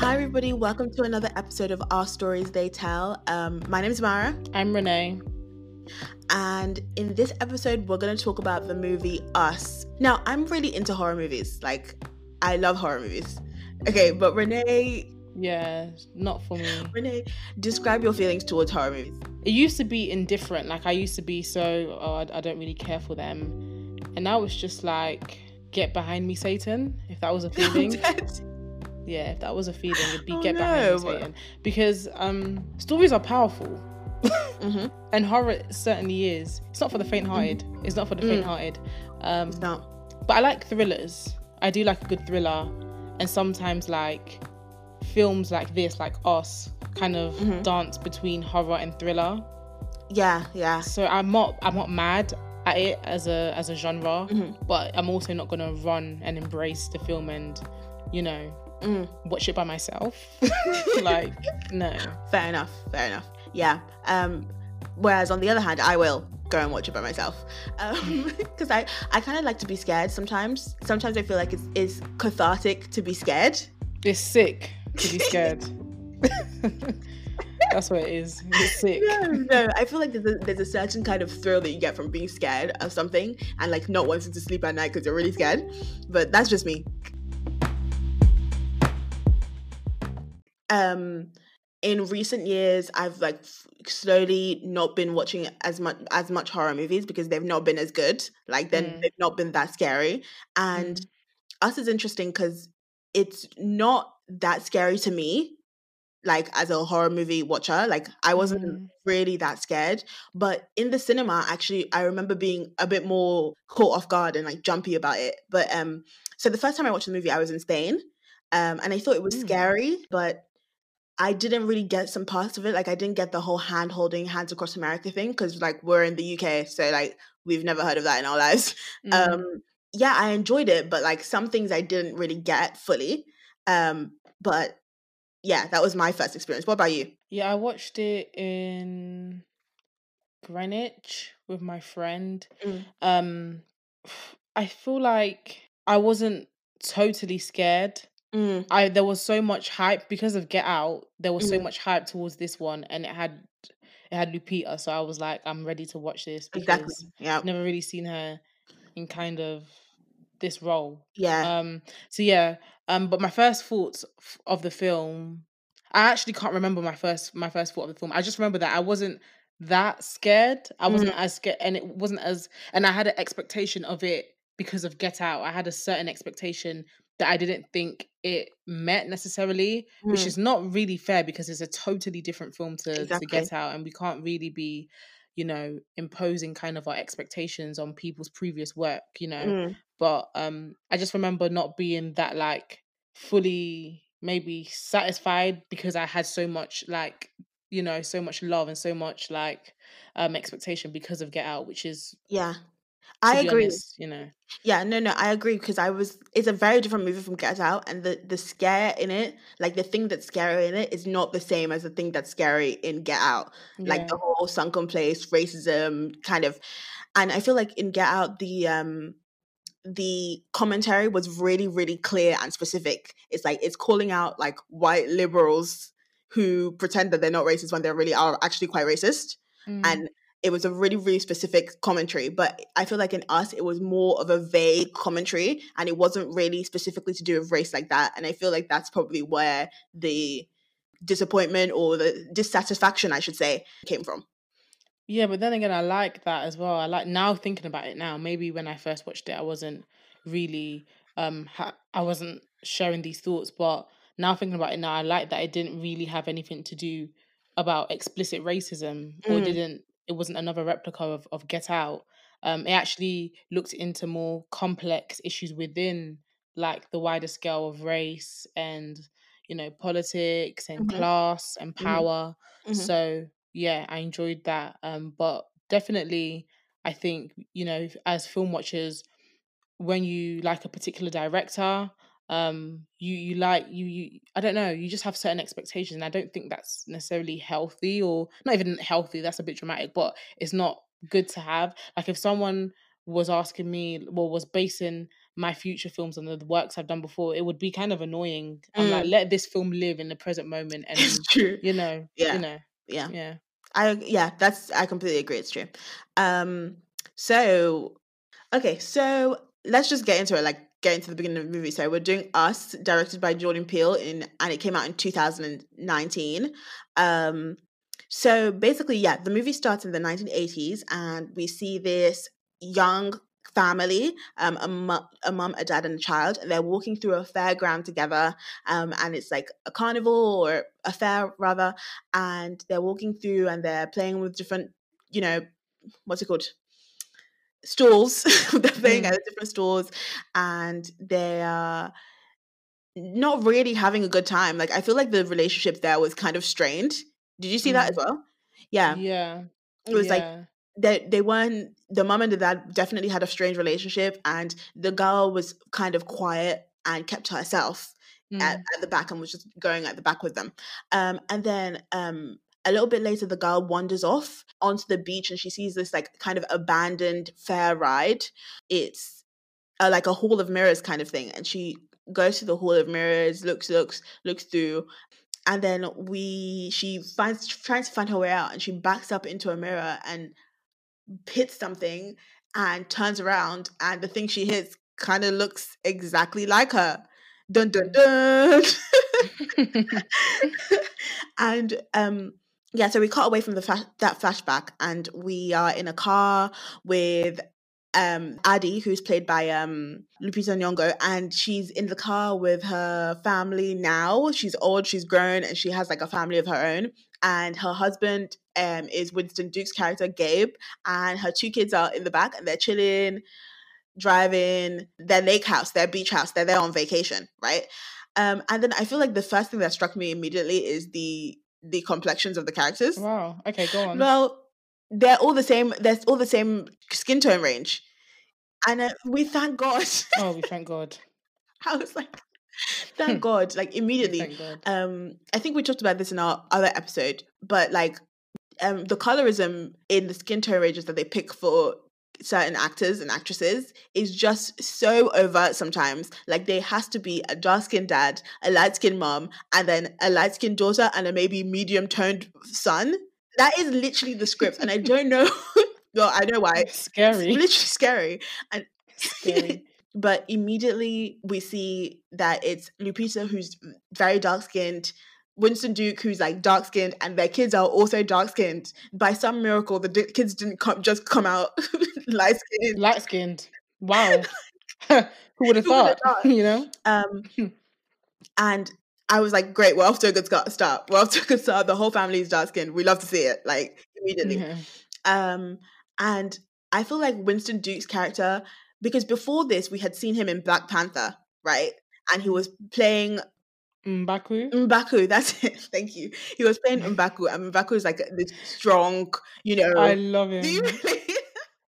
Hi, everybody. Welcome to another episode of Our Stories They Tell. Um, my name is Amara, I'm Rennae. and in this episode, we're going to talk about the movie Us. Now, I'm really into horror movies. Like, I love horror movies. Okay, but Rennae, Yeah, not for me. Rennae, describe your feelings towards horror movies. It used to be indifferent. Like I used to be so, oh, I, I don't really care for them, and now it's just like, get behind me, Satan. If that was a feeling, yeah, if that was a feeling, it'd be Oh, get behind no. Satan. Because um, stories are powerful, hmm and horror certainly is. It's not for the faint-hearted. It's not for the Mm. faint-hearted. Um, It's not. but I like thrillers. I do like a good thriller, and sometimes like films like this, like Us, kind of Mhm. dance between horror and thriller. Yeah, yeah. So I'm not I'm not mad at it as a as a genre, Mhm. but I'm also not gonna run and embrace the film and you know Mm. watch it by myself. like no, Fair enough. Fair enough. Yeah. Um, whereas on the other hand, I will go and watch it by myself because I I kind of like to be scared sometimes. Sometimes I feel like it's, it's cathartic to be scared. it's sick to be scared. That's what it is. It's sick. No, no, I feel like there's a, there's a certain kind of thrill that you get from being scared of something and like not wanting to sleep at night because you're really scared. But that's just me. Um, in recent years, I've like slowly not been watching as much as much horror movies because they've not been as good. Like then Mm. they've not been that scary. And Mm. us is interesting because it's not that scary to me like as a horror movie watcher like i wasn't Mm. really that scared but in the cinema actually i remember being a bit more caught off guard and like jumpy about it but um so the first time i watched the movie i was in spain um and i thought it was Mm. scary but i didn't really get some parts of it like i didn't get the whole hand holding hands across america thing because like we're in the uk so like we've never heard of that in our lives Mm. um yeah i enjoyed it but like some things i didn't really get fully um but yeah that was my first experience what about you Yeah, I watched it in Greenwich with my friend. Mm. Um I feel like I wasn't totally scared. Mm, I there was so much hype because of Get Out. There was so Mhm. much hype towards this one and it had it had Lupita, so I was like I'm ready to watch this because exactly yeah I've never really seen her in kind of this role. yeah Um, so yeah, um, but my first thoughts f- of the film, I actually can't remember my first my first thought of the film. I just remember that I wasn't that scared. I wasn't as scared, and it wasn't as, and I had an expectation of it because of Get Out. I had a certain expectation that I didn't think it met necessarily, which Mm. is not really fair because it's a totally different film to, to Get Out, and we can't really be, you know, imposing kind of our expectations on people's previous work, you know? Mm, but um i just remember not being that like fully maybe satisfied because i had so much like you know so much love and so much like um expectation because of get out which is yeah i agree. honest, you know? Yeah no no i agree because i was it's a very different movie from get out and the the scare in it like the thing that's scary in it is not the same as the thing that's scary in get out like the whole sunken place racism kind of and i feel like in get out the um the commentary was really really clear and specific. It's like it's calling out like white liberals who pretend that they're not racist when they really are actually quite racist Mm. and it was a really really specific commentary but i feel like in us it was more of a vague commentary and it wasn't really specifically to do with race like that and i feel like that's probably where the disappointment or the dissatisfaction i should say came from. Yeah but then again i like that as well. I like now thinking about it now. Maybe when i first watched it i wasn't really um ha- i wasn't sharing these thoughts but now thinking about it now i like that it didn't really have anything to do about explicit racism or Mm. didn't it wasn't another replica of, of get out um it actually looked into more complex issues within like the wider scale of race and you know politics and Mhm. class and Mhm. power Mhm. so yeah i enjoyed that um but definitely i think you know as film watchers when you like a particular director um you you like you you i don't know you just have certain expectations and i don't think that's necessarily healthy or not even healthy that's a bit dramatic but it's not good to have like if someone was asking me, well, was basing my future films on the works I've done before, it would be kind of annoying. I'm like, Mm. let this film live in the present moment, and It's true. you know, Yeah. you know, Yeah. yeah. I yeah, that's I completely agree. It's true. Um, so okay, so let's just get into it. Like get into the beginning of the movie. So we're doing Us, directed by Jordan Peele, in and it came out in 2019. Um, so basically, yeah, the movie starts in the 1980s, and we see this young family, um, a, mu- a mum, a dad, and a child, and they're walking through a fairground together. Um, and it's like a carnival or a fair rather, and they're walking through and they're playing with different, you know, what's it called? Stalls. they're playing Mm. at different stalls, and they are not really having a good time. Like I feel like the relationship there was kind of strained. Did you see that as Mm. well? Yeah, Yeah. it was like yeah. they they weren't the mum and the dad definitely had a strange relationship and the girl was kind of quiet and kept to herself at, Mm. at the back and was just going at the back with them um and then um a little bit later the girl wanders off onto the beach and she sees this like kind of abandoned fair ride. It's uh, like a hall of mirrors kind of thing and she goes to the hall of mirrors looks looks looks through and then we she finds trying to find her way out and she backs up into a mirror and hits something and turns around and the thing she hits kind of looks exactly like her. Dun dun dun. And um yeah so we cut away from the that flashback and we are in a car with um Addie who's played by um Lupita Nyong'o and she's in the car with her family now. She's old she's grown and she has like a family of her own. And her husband um is Winston Duke's character Gabe and her two kids are in the back and they're chilling driving. Their lake house their beach house they're there on vacation right? Um and then I feel like the first thing that struck me immediately is the the complexions of the characters wow. Okay, go on. well, they're all the same. There's all the same skin tone range, and uh, we thank God. oh, we thank God. I was like, thank God! Like immediately. thank God. Um, I think we talked about this in our other episode, but like, um, the colorism in the skin tone ranges that they pick for certain actors and actresses is just so overt sometimes. Like there has to be a dark skinned dad, a light skinned mom, and then a light skinned daughter and a maybe medium toned son. That is literally the script, and I don't know. well, I know why. It's Scary. literally scary. And Scary. but immediately we see that it's Lupita who's very dark skinned, Winston Duke who's like dark skinned, and their kids are also dark skinned. By some miracle, the di- kids didn't come just come out light skinned. Light skinned. Wow. Who would have thought? thought? You know? Um, and I was like, great, we're off to a good start. We're off to a good start. The whole family is dark skinned. We love to see it, like immediately. Mhm. Um, and I feel like Winston Duke's character, because before this, we had seen him in Black Panther, right? And he was playing Mbaku. Mbaku. That's it. Thank you. He was playing Mbaku, and Mbaku is like this strong, you know. I love him. do you really?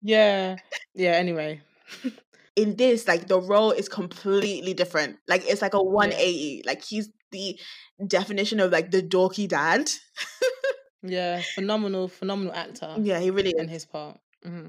Yeah. Yeah, anyway. In this, like the role is completely different. Like it's like a 180. Like he's the definition of like the dorky dad. Yeah. Phenomenal, phenomenal actor Yeah, he really in is. his part. hmm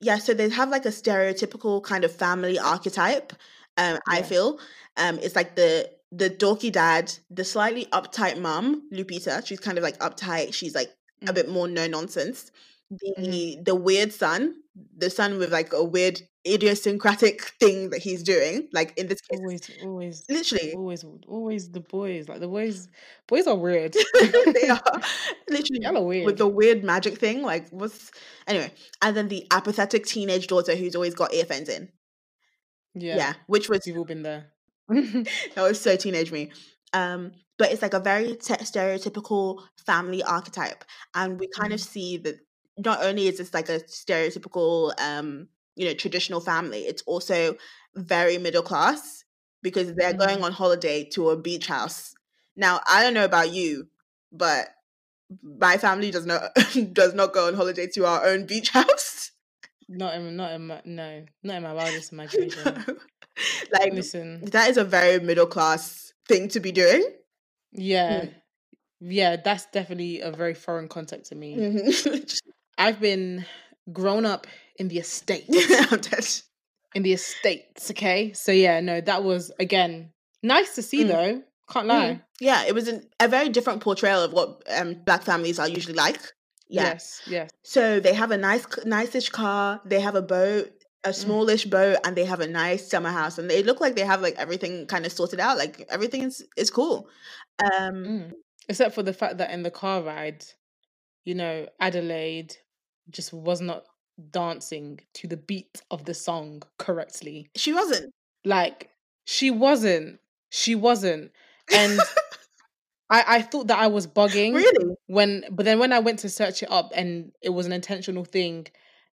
yeah so they have like a stereotypical kind of family archetype um i feel um it's like the the dorky dad the slightly uptight mom, lupita she's kind of like uptight she's like a Mhm. bit more no nonsense the Mhm. the weird son the son with like a weird idiosyncratic thing that he's doing like in this case Always, always, literally always, always the boys. Like the boys, boys are weird. they are literally Y'all are with the weird magic thing like what's anyway and then the apathetic teenage daughter who's always got earphones in Yeah. yeah which was We've all been there. that was so teenage me. Um, but it's like a very te- stereotypical family archetype, and we kind of Mhm. see that not only is this like a stereotypical, um, you know, traditional family, it's also very middle class because they're going Mhm. on holiday to a beach house. Now, I don't know about you, but my family does not does not go on holiday to our own beach house. Not in, not in my, no, not in my wildest imagination. No. like Listen, that is a very middle class thing to be doing. yeah, yeah, that's definitely a very foreign concept to me. Mhm. I've been grown up in the estate. In the estates. Okay, so yeah, no, that was again nice to see Mm. though. Can't lie. Mm. Yeah, it was an, a very different portrayal of what um, black families are usually like. Yeah. Yes, yes. So they have a nice, nice-ish car. They have a boat, a smallish boat, and they have a nice summer house. And they look like they have like everything kind of sorted out. Like everything is is cool. Um, Mm. Except for the fact that in the car ride, you know, Adelaide just was not dancing to the beat of the song correctly. she wasn't. Like she wasn't. She wasn't. And I, I thought that I was bugging Really? when but then when I went to search it up and it was an intentional thing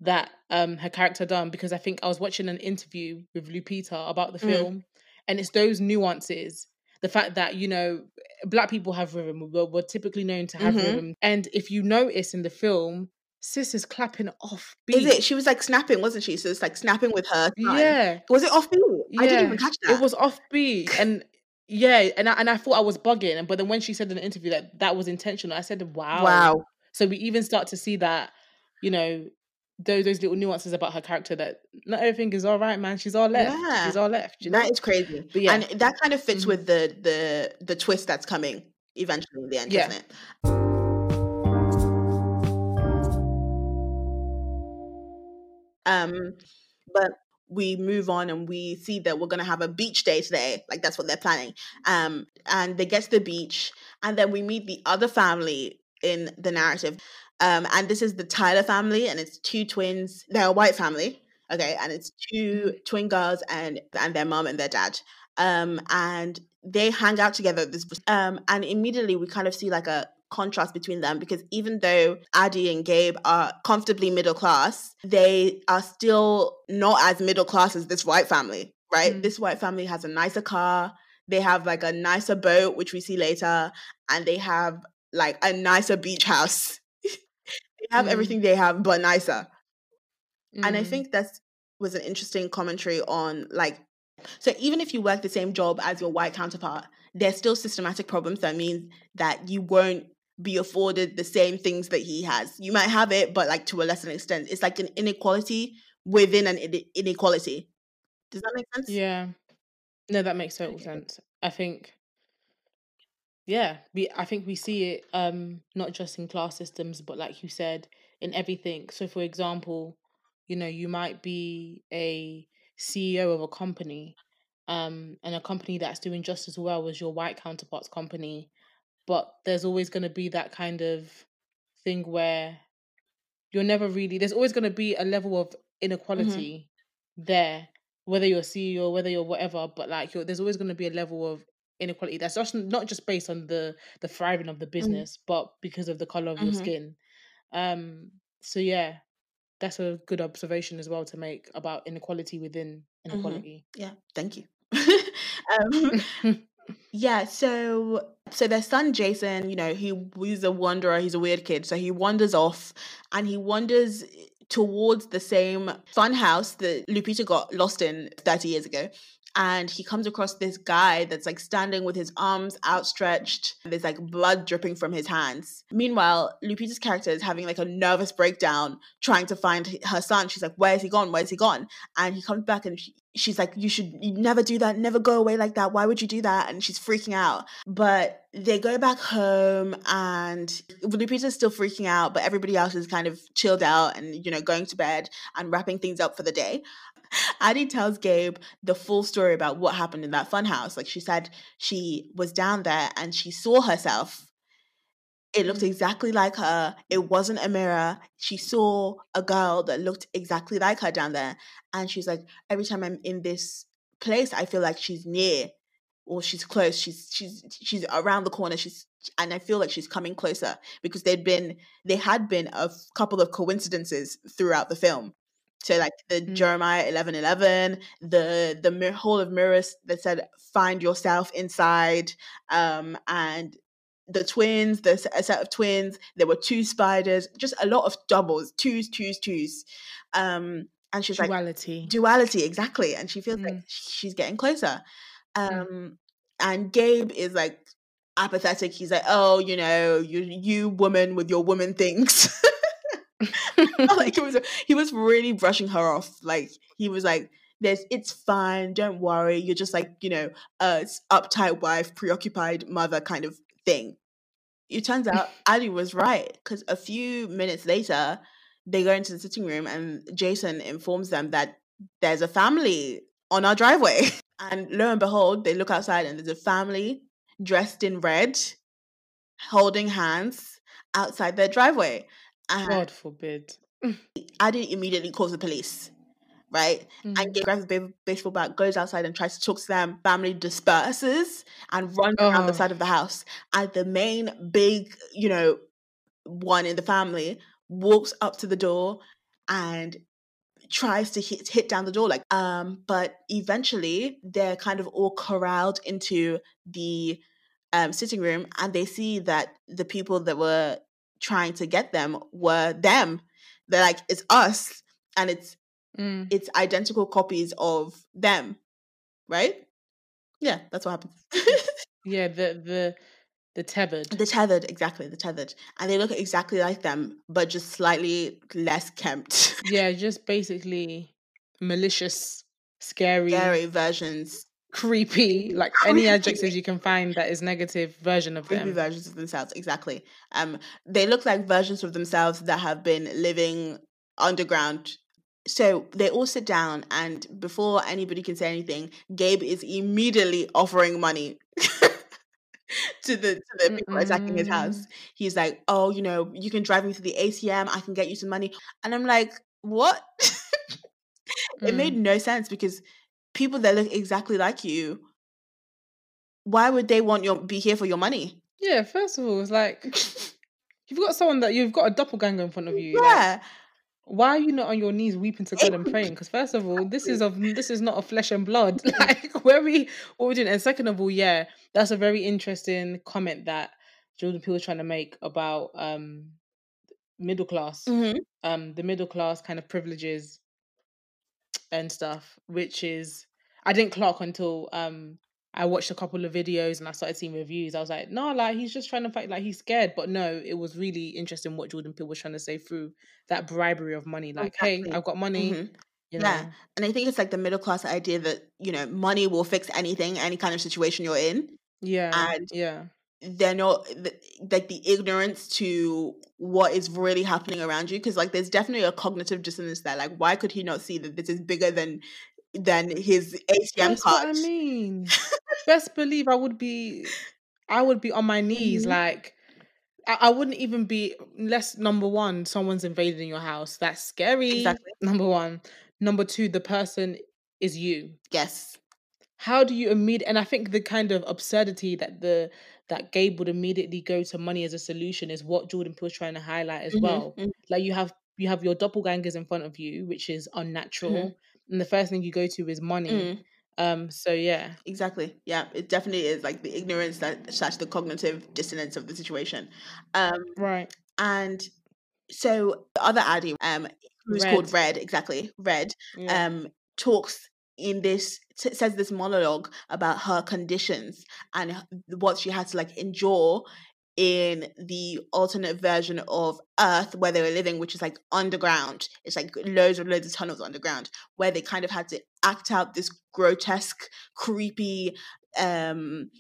that um her character done because I think I was watching an interview with Lupita about the Mm. film and it's those nuances the fact that you know black people have rhythm we're, we're typically known to have Mhm. rhythm and if you notice in the film sis is clapping off beat Is it? She was like snapping, wasn't she? So it's like snapping with her. son. yeah Was it offbeat? I didn't even catch that. it was off beat. and yeah and I, and I thought I was bugging but then when she said in the interview that that was intentional I said wow wow. so we even start to see that, you know, those those little nuances about her character that not everything is all right, man. She's all left. Yeah. She's all left. You know? That is crazy. But yeah. And that kind of fits Mhm. with the the the twist that's coming eventually in the end, Yeah. doesn't it? Um, but we move on and we see that we're gonna have a beach day today. Like that's what they're planning. Um, and they get to the beach, and then we meet the other family in the narrative. Um, and this is the Tyler family, and it's two twins. They're a white family, okay, and it's two twin girls and and their mom and their dad. Um, and they hang out together. This um, and immediately we kind of see like a contrast between them because even though Addie and Gabe are comfortably middle class, they are still not as middle class as this white family, right? Mm. This white family has a nicer car. They have like a nicer boat, which we see later, and they have like a nicer beach house. Have Mm. everything they have, but nicer. And I Mm. think that was an interesting commentary on like so even if you work the same job as your white counterpart, there's still systematic problems that means that you won't be afforded the same things that he has. You might have it, but like to a lesser extent. It's like an inequality within an ine- inequality. Does that make sense? Yeah. No, that makes total sense. I think yeah, we I think we see it um not just in class systems, but like you said, in everything. So for example, you know, you might be a CEO of a company, um, and a company that's doing just as well as your white counterpart's company, but there's always gonna be that kind of thing where you're never really there's always going to be a level of inequality there whether you're ceo whether you're whatever but like you're, there's always going to be a level of inequality that's just not just based on the the thriving of the business but because of the color of your Mhm. skin um so yeah that's a good observation as well to make about inequality within inequality Yeah. Thank you. um, Yeah, so so their son Jason, you know, he he's a wanderer, he's a weird kid. So he wanders off and he wanders towards the same fun house that Lupita got lost in 30 years ago. And he comes across this guy that's like standing with his arms outstretched. There's like blood dripping from his hands. Meanwhile, Lupita's character is having like a nervous breakdown trying to find her son. She's like, Where's he gone? Where's he gone? And he comes back and she, she's like, You should you never do that. Never go away like that. Why would you do that? And she's freaking out. But they go back home and Lupita's still freaking out, but everybody else is kind of chilled out and, you know, going to bed and wrapping things up for the day. Addie tells Gabe the full story about what happened in that funhouse. Like she said, she was down there and she saw herself. It looked exactly like her. It wasn't a mirror. She saw a girl that looked exactly like her down there. And she's like, every time I'm in this place, I feel like she's near or she's close. She's she's she's around the corner. She's and I feel like she's coming closer because they'd been they had been a couple of coincidences throughout the film. So like the Mm. Jeremiah eleven eleven, the the Hall of Mirrors that said "Find yourself inside," um, and the twins, the a set of twins. There were two spiders, just a lot of doubles, twos, twos, twos. Um, and she's like duality duality exactly, and she feels like Mm. sh- she's getting closer. Um, Mm. and Gabe is like apathetic. He's like, "Oh, you know, you you woman with your woman things." like he was he was really brushing her off. Like he was like, "There's it's fine, don't worry. You're just like you know a uptight wife, preoccupied mother kind of thing." It turns out Addie was right because a few minutes later, they go into the sitting room and Jason informs them that there's a family on our driveway. And lo and behold, they look outside and there's a family dressed in red, holding hands outside their driveway. And God forbid. Addie immediately calls the police, right? And Mm. Gabe grabs a baseball bat, goes outside and tries to talk to them. Family disperses and runs around the Oh. side of the house. And the main big, you know, one in the family walks up to the door and tries to hit, hit down the door like um but eventually they're kind of all corralled into the um sitting room and they see that the people that were trying to get them were them. They're like it's us and it's Mm. it's identical copies of them right? Yeah that's what happens. Yeah, the the the tethered. the tethered exactly the tethered and they look exactly like them but just slightly less kempt. Yeah, just basically malicious, scary, scary versions creepy, like any adjectives you can find that is negative version of creepy them. versions of themselves exactly. Um they look like versions of themselves that have been living underground. So they all sit down and before anybody can say anything gabe is immediately offering money to the to the people attacking his house. He's like oh you know you can drive me to the atm i can get you some money. And i'm like what? It made Mm. no sense because people that look exactly like you why would they want your be here for your money Yeah, first of all, it's like you've got someone that you've got a doppelganger in front of you. like, yeah why are you not on your knees weeping to God and praying? Because first of all, this is of this is not of flesh and blood. Like where we what we're doing. And second of all, yeah, that's a very interesting comment that Jordan Peele was trying to make about um middle class. Mhm. Um the middle class kind of privileges and stuff, which is I didn't clock until um I watched a couple of videos and I started seeing reviews. I was like, no, like he's just trying to fight, like he's scared. But no, it was really interesting what Jordan Peele was trying to say through that bribery of money. Like, hey, I've got money. Mhm. You know, Yeah. And I think it's like the middle class idea that, you know, money will fix anything, any kind of situation you're in. yeah, And yeah, they're not th- like the ignorance to what is really happening around you. Cause like there's definitely a cognitive dissonance there. Like, why could he not see that this is bigger than than his ATM That's card? I mean. Best believe I would be, I would be on my knees. Mhm. Like, I, I wouldn't even be. Less number one, someone's invading in your house. That's scary. Exactly. Number one. Number two, the person is you. Yes. how do you immediate and i think the kind of absurdity that the that gabe would immediately go to money as a solution is what jordan peele's trying to highlight as Mhm, well mhm, like you have you have your doppelgangers in front of you which is unnatural and the first thing you go to is money mm. um so yeah Exactly. Yeah, it definitely is like the ignorance that slash the cognitive dissonance of the situation. Um, right and so the other Addie, um, who's called Red. Red, exactly, Red, yeah um, talks in this t- says this monologue about her conditions and what she had to like endure in the alternate version of Earth where they were living, which is like underground. It's like loads and loads of tunnels underground, where they kind of had to act out this grotesque, creepy, um,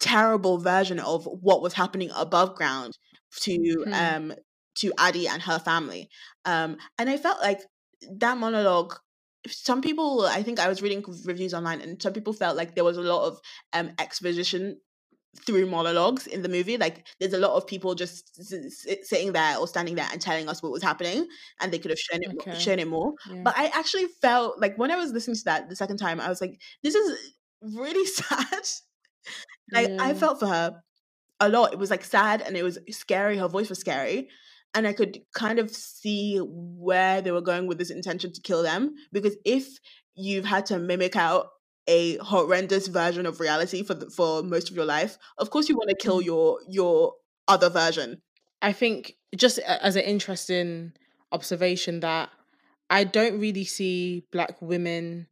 terrible version of what was happening above ground to Hmm. um to Addie and her family. Um, and I felt like that monologue. Some people, I think I was reading reviews online, and some people felt like there was a lot of um exposition through monologues in the movie. Like there's a lot of people just sitting there or standing there and telling us what was happening, and they could have shown it, Okay. shown it more. yeah But I actually felt like when I was listening to that the second time, I was like, this is really sad. like I felt for her a lot. It was like sad and it was scary. Her voice was scary. And I could kind of see where they were going with this intention to kill them. Because if you've had to mimic out a horrendous version of reality for the, for most of your life, of course you want to kill Mhm. your your other version. I think just as an interesting observation that I don't really see black women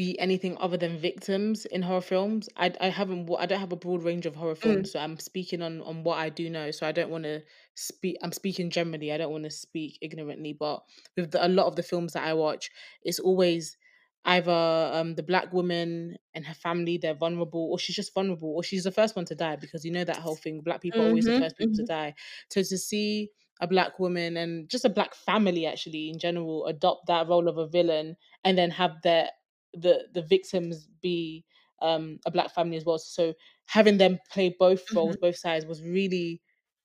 be anything other than victims in horror films. I I haven't I don't have a broad range of horror films, mm. so I'm speaking on on what I do know. So I don't want to speak. I'm speaking generally. I don't want to speak ignorantly, but with the, a lot of the films that I watch, it's always either um the black woman and her family they're vulnerable or she's just vulnerable or she's the first one to die because you know that whole thing black people mm-hmm, are always the 1st mm-hmm. people to mm-hmm. die so to see a black woman and just a black family actually in general adopt that role of a villain and then have their the the victims be um a black family as well so having them play both roles mm-hmm. both sides was really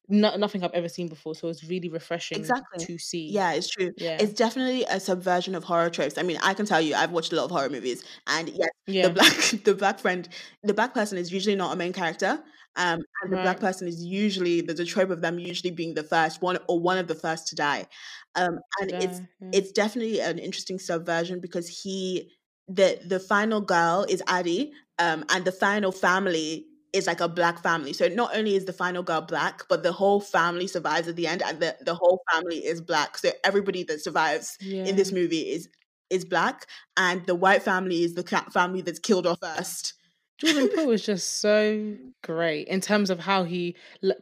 no, nothing I've ever seen before. So it's really refreshing exactly. to see. Yeah, it's true. Yeah. It's definitely a subversion of horror tropes. I mean, I can tell you, I've watched a lot of horror movies, and yes, yeah. the black the black friend, the black person is usually not a main character. Um, and the right. black person is usually there's a trope of them usually being the first one or one of the first to die. Um, and die, it's yeah. it's definitely an interesting subversion because he the the final girl is Addie, um, and the final family is like a black family. So not only is the final girl black, but the whole family survives at the end, and the, the whole family is black. So everybody that survives yeah. in this movie is is black, and the white family is the family that's killed off first. Jordan Peele is just so great in terms of how he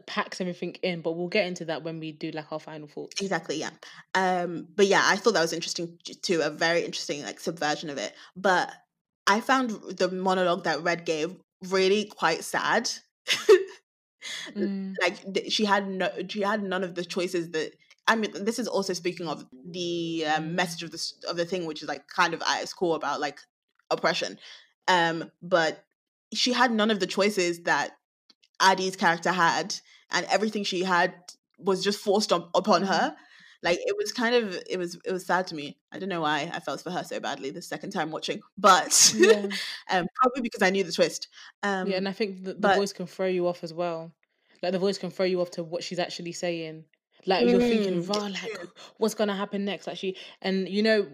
packs everything in, but we'll get into that when we do like our final thoughts. Exactly, yeah. Um, but yeah, I thought that was interesting too, a very interesting like subversion of it. But I found the monologue that Red gave really quite sad. mm. Like she had no, she had none of the choices that. I mean, this is also speaking of the um, message of the of the thing, which is like kind of at its core about like oppression. Um, but she had none of the choices that Addie's character had, and everything she had was just forced on, upon mm-hmm. her. Like it was kind of it was it was sad to me. I don't know why i felt for her so badly the second time watching but yeah. um probably because i knew the twist um yeah and i think the, the but, voice can throw you off as well. Like the voice can throw you off to what she's actually saying. Like you're thinking raw like what's gonna happen next? Actually and you know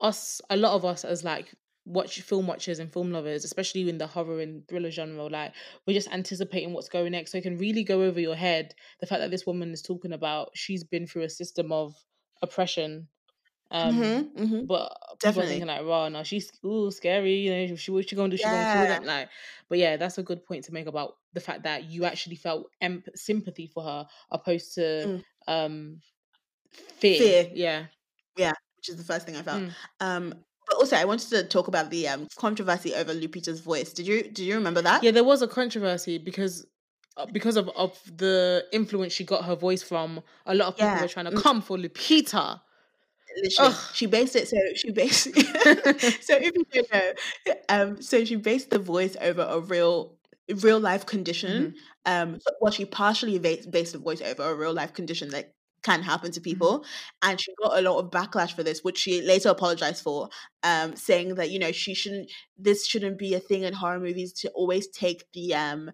us a lot of us as like watch film watchers and film lovers, especially in the horror and thriller genre, like we're just anticipating what's going next. So it can really go over your head the fact that this woman is talking about she's been through a system of oppression. Um, mm-hmm, mm-hmm. but definitely thinking like, "Wow, now she's ooh scary." You know, she what she gonna do? She yeah. gonna kill them? Like, but yeah, that's a good point to make about the fact that you actually felt emp- sympathy for her, opposed to mm. um fear. fear. Yeah, yeah, which is the first thing I felt. Mm. Um, but also, I wanted to talk about the um, controversy over Lupita's voice. Did you do you remember that? Yeah, there was a controversy because uh, because of, of the influence she got her voice from. A lot of people yeah. were trying to come for Lupita. Literally, Ugh. she based it. So she based. so if you don't know, um, so she based the voice over a real real life condition. Mm-hmm. Um, well, she partially based, based the voice over a real life condition that can happen to mm-hmm. people. Mm-hmm. And she got a lot of backlash for this, which she later apologized for, um, saying that, you know, she shouldn't, this shouldn't be a thing in horror movies to always take the, um,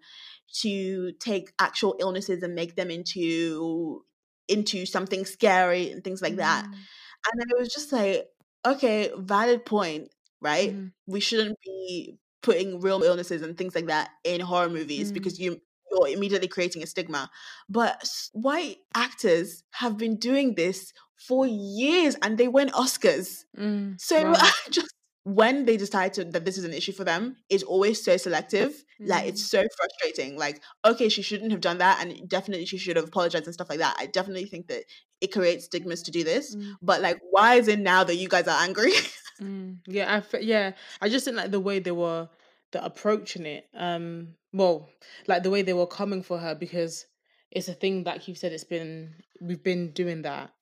to take actual illnesses and make them into, into something scary and things like that. Mm-hmm. And it was just like, okay, valid point, right? Mm-hmm. We shouldn't be putting real illnesses and things like that in horror movies mm. because you you're immediately creating a stigma. But white actors have been doing this for years and they win Oscars. Mm, so wow. just when they decide to, that this is an issue for them, it's always so selective. Mm. Like it's mm. so frustrating. Like, okay, she shouldn't have done that, and definitely she should have apologized and stuff like that. I definitely think that it creates stigmas to do this. Mm. But like, why is it now that you guys are angry? mm. Yeah, I yeah, I just didn't like the way they were the approaching it. Um, well, like the way they were coming for her because it's a thing that you've said. It's been we've been doing that.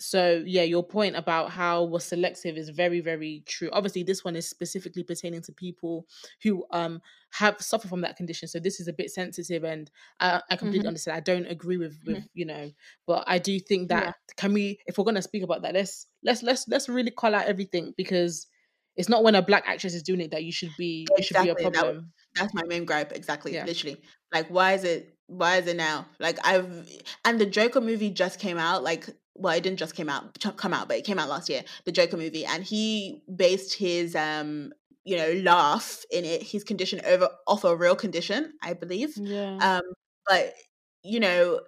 So yeah, your point about how was selective is very very true. Obviously, this one is specifically pertaining to people who um have suffered from that condition. So this is a bit sensitive, and I, I completely mm-hmm. understand. I don't agree with with mm-hmm. you know, but I do think that yeah. can we if we're gonna speak about that, let's let's let's let's really call out everything because it's not when a black actress is doing it that you should be exactly. it should be a problem. That, that's my main gripe. Exactly. Yeah. Literally. Like why is it why is it now? Like I've and the Joker movie just came out. Like well, it didn't just came out come out, but it came out last year. The Joker movie, and he based his um you know laugh in it his condition over off a real condition, I believe. Yeah. Um, but you know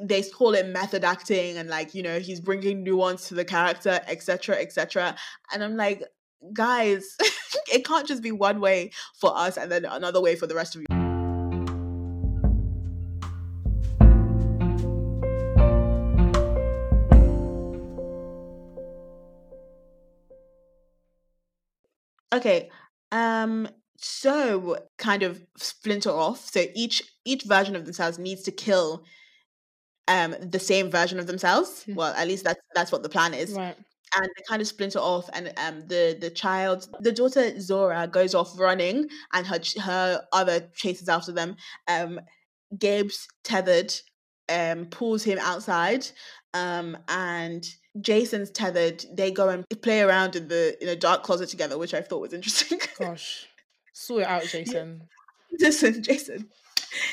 they call it method acting and like you know he's bringing nuance to the character etc etc and i'm like guys, it can't just be one way for us and then another way for the rest of you. Okay. Um so kind of splinter off. So each each version of themselves needs to kill um the same version of themselves. Hmm. Well, at least that's that's what the plan is. Right. And they kind of splinter off and um the the child the daughter Zora goes off running and her her other chases after them. Um Gabe's tethered um pulls him outside um and Jason's tethered. They go and play around in the in a dark closet together, which I thought was interesting. Gosh. Sort it out, Jason. Jason, Jason.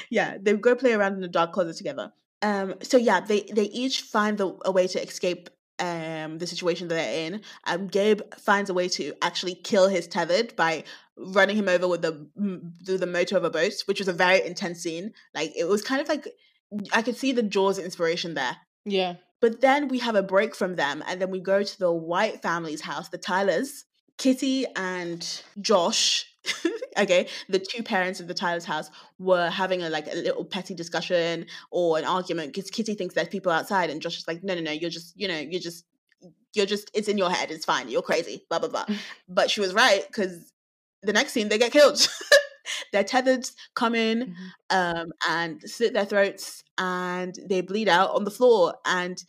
Yeah, they go play around in the dark closet together. Um, so yeah, they they each find the, a way to escape um the situation that they're in. Um, Gabe finds a way to actually kill his tethered by running him over with the through the motor of a boat, which was a very intense scene. Like it was kind of like I could see the Jaws inspiration there. Yeah. But then we have a break from them, and then we go to the White family's house, the Tylers. Kitty and Josh, okay, the two parents of the Tyler's house were having a like a little petty discussion or an argument because Kitty thinks there's people outside, and Josh is like, no, no, no, you're just, you know, you're just, you're just, it's in your head, it's fine, you're crazy, blah blah blah. but she was right because the next scene they get killed. Their tethers come in Mhm. um, and slit their throats and they bleed out on the floor. And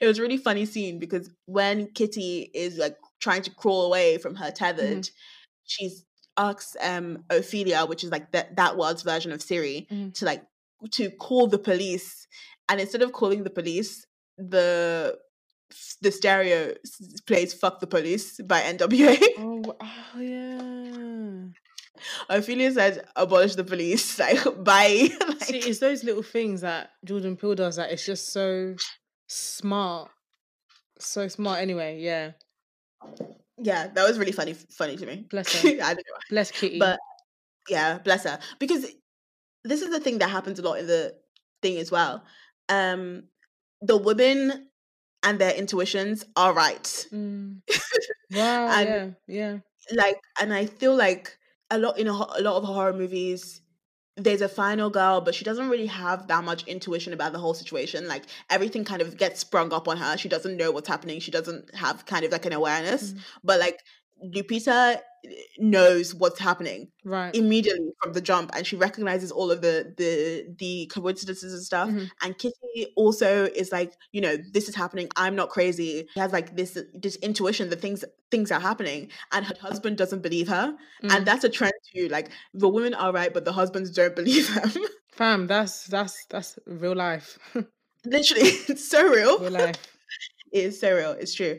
it was a really funny scene because when Kitty is like trying to crawl away from her tethered, she's asks um Ophelia, which is like that that world's version of Siri, Mhm. to like to call the police. And instead of calling the police, the the stereo plays "Fuck the Police" by NWA. Oh, oh yeah. Ophelia says, "Abolish the police." Like, bye. like, See, it's those little things that Jordan Peele does that it's just so smart. So smart anyway, yeah. Yeah, that was really funny. Funny to me. Bless her. I don't know. Bless Kitty. But yeah, bless her. Because this is the thing that happens a lot in the thing as well. Um, the women and their intuitions are right. Mm. Wow, And- yeah, yeah. Like, and I feel like a lot in a, a lot of horror movies, there's a final girl, but she doesn't really have that much intuition about the whole situation. Like everything kind of gets sprung up on her. She doesn't know what's happening. She doesn't have kind of like an awareness. Mhm. But like Lupita knows what's happening Right. immediately from the jump and she recognizes all of the the the coincidences and stuff Mhm. and kitty also is like you know this is happening i'm not crazy she has like this this intuition that things things are happening and her husband doesn't believe her Mm. and that's a trend too like the women are right but the husbands don't believe them Fam, that's that's that's real life. literally it's so real real life. it is so real it's true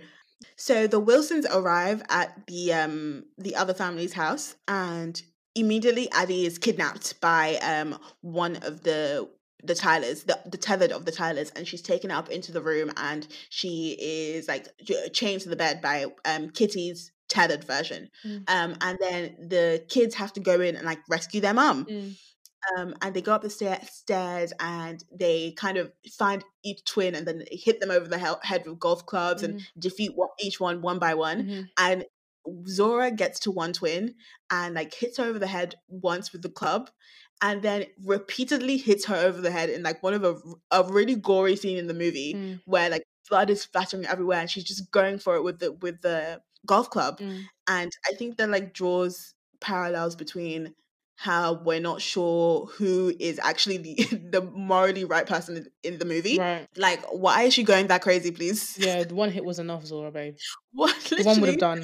so the wilsons arrive at the um the other family's house and immediately addie is kidnapped by um one of the the Tylers, the, the tethered of the Tylers, and she's taken up into the room, and she is like chained to the bed by um Kitty's tethered version. Mm. Um, and then the kids have to go in and like rescue their mum Mm. Um, and they go up the stair- stairs and they kind of find each twin and then hit them over the he- head with golf clubs and defeat one- each one one by one. Mhm. And Zora gets to one twin and like hits her over the head once with the club, and then repeatedly hits her over the head in like one of a, a really gory scene in the movie Mm. where like blood is splattering everywhere and she's just going for it with the with the golf club Mm. and i think that like draws parallels between how we're not sure who is actually the the morally right person in, the movie. Right. like why is she going that crazy please? Yeah, the one hit was enough, Zora, babe. what? The one would have done.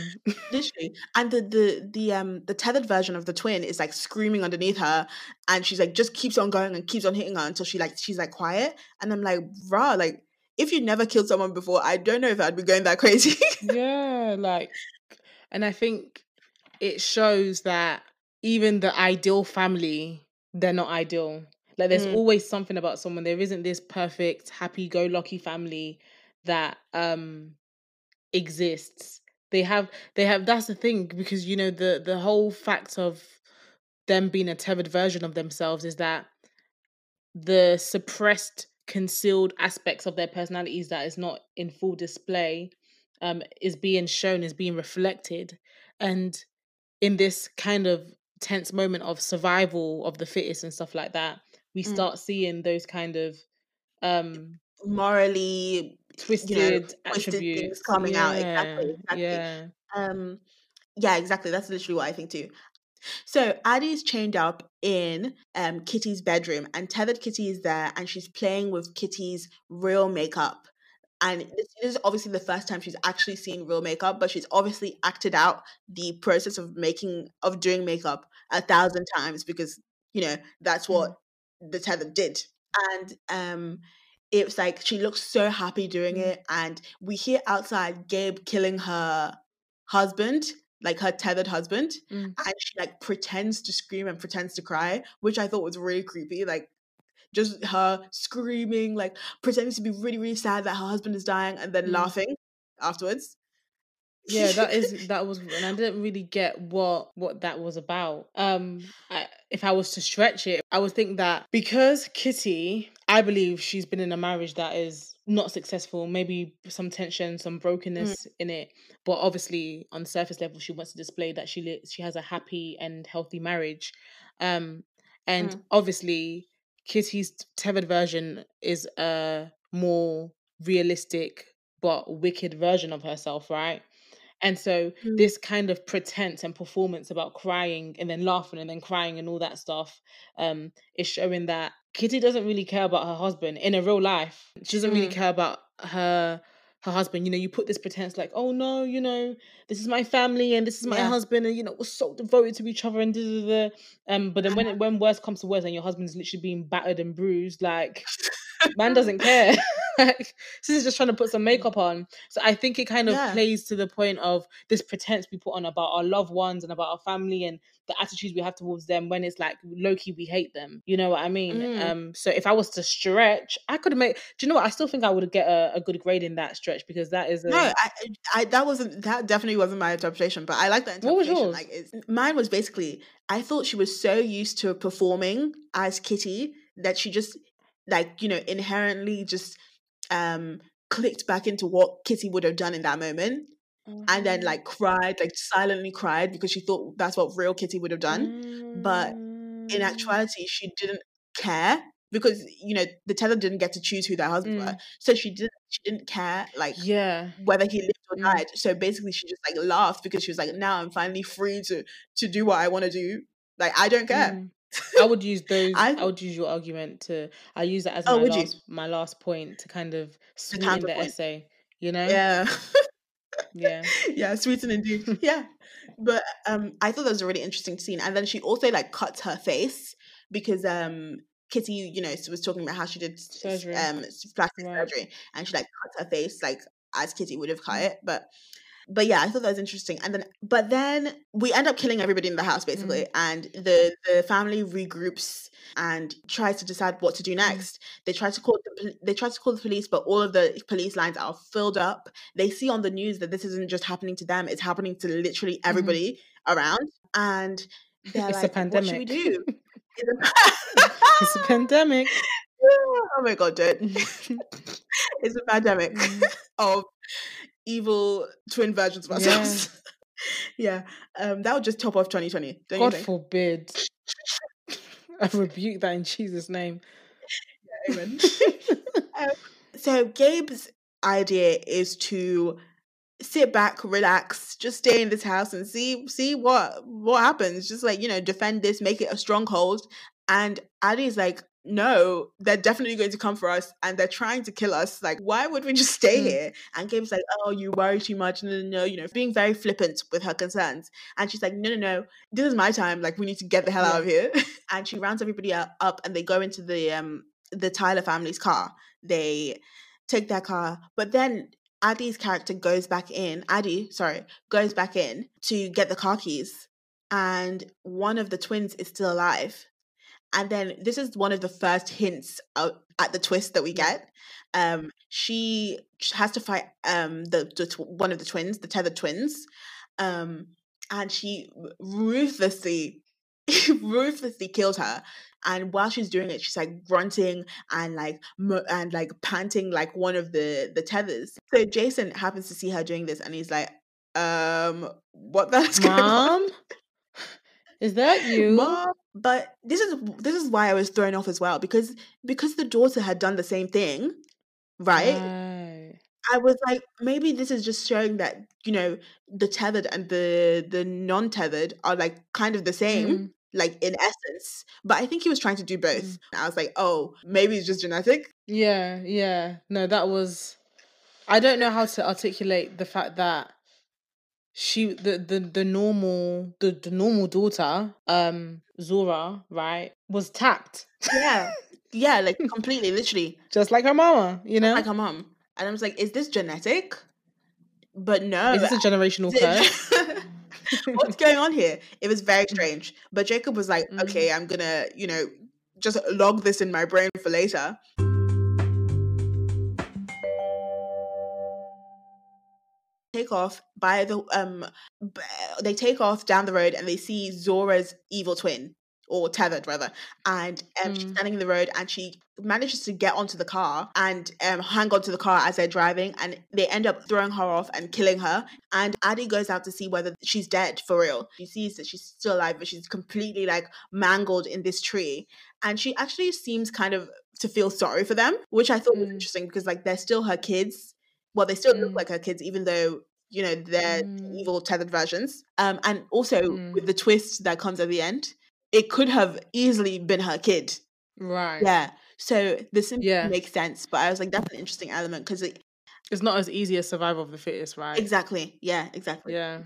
literally. And the the the um the tethered version of the twin is like screaming underneath her and she's like just keeps on going and keeps on hitting her until she like she's like quiet. And i'm like rah like if you never killed someone before i don't know if i'd be going that crazy. Yeah, like, and I think it shows that even the ideal family, they're not ideal. Like, there's Mm. always something about someone. There isn't this perfect, happy-go-lucky family that um exists. They have, they have. That's the thing because you know the the whole fact of them being a tethered version of themselves is that the suppressed concealed aspects of their personalities that is not in full display um, is being shown, is being reflected, and in this kind of tense moment of survival of the fittest and stuff like that, we Mm. start seeing those kind of um Morally twisted you know, twisted things coming out. Yeah, Exactly, exactly. yeah. Um, yeah, exactly. That's literally what I think too. So Addie's chained up in um Kitty's bedroom, and tethered Kitty is there, and she's playing with Kitty's real makeup. And this is obviously the first time she's actually seen real makeup, but she's obviously acted out the process of making of doing makeup a thousand times because you know that's Mm. what the tether did. And um it was like she looks so happy doing Mm. it, and we hear outside Gabe killing her husband, like her tethered husband, Mm. and she like pretends to scream and pretends to cry, which I thought was really creepy. Like just her screaming, like pretending to be really, really sad that her husband is dying, and then Mm. laughing afterwards. yeah that is that was and i didn't really get what what that was about um I, if i was to stretch it i would think that because kitty i believe she's been in a marriage that is not successful maybe some tension some brokenness in it but obviously on the surface level she wants to display that she li- she has a happy and healthy marriage um and Mm. obviously kitty's tethered version is a more realistic but wicked version of herself right and so Mm. this kind of pretense and performance about crying and then laughing and then crying and all that stuff um, is showing that Kitty doesn't really care about her husband in a real life. She doesn't really Mm. care about her her husband. You know, you put this pretense like, oh no, you know, this is my family and this is my Yeah. husband, and you know, we're so devoted to each other and da, da, da. um. But then when it, when worse comes to worse and your husband's literally being battered and bruised, like man doesn't care. like this is just trying to put some makeup on. So I think it kind of Yeah. plays to the point of this pretense we put on about our loved ones and about our family and the attitudes we have towards them when it's like low key we hate them. You know what I mean? Mm. Um so if I was to stretch, I could have made do you know what? I still think I would get a, a good grade in that stretch because that is a No, I, I that wasn't that definitely wasn't my interpretation, but I like that What was yours? Like it's, mine was basically, I thought she was so used to performing as Kitty that she just like you know inherently just um clicked back into what Kitty would have done in that moment, and then like cried, like silently cried because she thought that's what real Kitty would have done. but in Mm. actuality, she didn't care because you know the tether didn't get to choose who their husband were, Mm. so she didn't she didn't care like Yeah. whether he lived or Mm. died. So basically, she just like laughed because she was like, "Now I'm finally free to to do what I want to do. Like I don't care." Mm. I would use those. I I would use your argument to. I use that as Oh, my you? last my last point to kind of the sweeten the counterpoint. essay. You know? Yeah, Yeah. yeah, sweeten indeed. Yeah, but um, I thought that was a really interesting scene. And then she also like cuts her face because um. Kitty, you know, was talking about how she did Surgery. um plastic Right. surgery, and she like cut her face like as Kitty would have cut Mm. it. But but yeah, I thought that was interesting. And then but then we end up killing everybody in the house basically, mm. and the the family regroups and tries to decide what to do mm. next. They try to call the they try to call the police, but all of the police lines are filled up. They see on the news that this isn't just happening to them; it's happening to literally mm. everybody around, and they're It's a like, "What should we pandemic. do?" It's It's a pandemic. oh my god, dude. it's a pandemic Mm. of evil twin versions of Yeah. ourselves. yeah. Um, that would just top off 2020, don't you God forbid. I rebuke that in Jesus' name. Amen. Um, so Gabe's idea is to sit back, relax, just stay in this house and see see what what happens. Just like, you know, defend this, make it a stronghold. And Addie's like, no, they're definitely going to come for us and they're trying to kill us. Like, why would we just stay Mm. here? And Gabe's like, oh, you worry too much. No, no, no, you know, being very flippant with her concerns. And she's like, no, no, no, this is my time. Like, we need to get the hell out of here. and she rounds everybody up, up and they go into the um the Tyler family's car. They take their car, but then Addie's character goes back in. Addie, sorry, goes back in to get the car keys, and one of the twins is still alive. And then this is one of the first hints of, at the twist that we get. Um, she has to fight um the, the tw- one of the twins, the tethered twins, um, and she ruthlessly ruthlessly kills her. And while she's doing it, she's like grunting and like mo- and like panting like one of the the tethers. So Jason happens to see her doing this, and he's like, "Um, what that's going on?" Is that you? Mom, but this is this is why I was thrown off as well because because the daughter had done the same thing, right? Right. I was like, maybe this is just showing that you know the tethered and the the non tethered are like kind of the same, Mm, like in essence. But I think he was trying to do both. mm. I was like, oh, maybe it's just genetic. Yeah, yeah. No, that was I don't know how to articulate the fact that she the the, the normal the, the normal daughter, um, Zora, right, was tapped. Yeah, yeah, like completely, literally, Just like her mama, you know? like her mom. And I was like, is this genetic? But no, Is this a generational curse? what's going on here? It was very strange. But Jacob was like, Mm. okay, I'm gonna, you know, just log this in my brain for later. Take off by the um, they take off down the road and they see Zora's evil twin or tethered rather, and um, she's Mm. standing in the road and she manages to get onto the car and um, hang onto the car as they're driving, and they end up throwing her off and killing her. And Addie goes out to see whether she's dead for real. She sees that she's still alive, but she's completely like mangled in this tree. And she actually seems kind of to feel sorry for them, which I thought was Mm. interesting because like they're still her kids. Well, they still look Mm. like her kids, even though you know they're Mm. evil tethered versions. Um, and also Mm. with the twist that comes at the end, it could have easily been her kid. Right. Yeah. So this Yeah. make sense, but I was like, that's an interesting element because it It's not as easy as survival of the fittest, right? exactly, yeah, exactly. Yeah.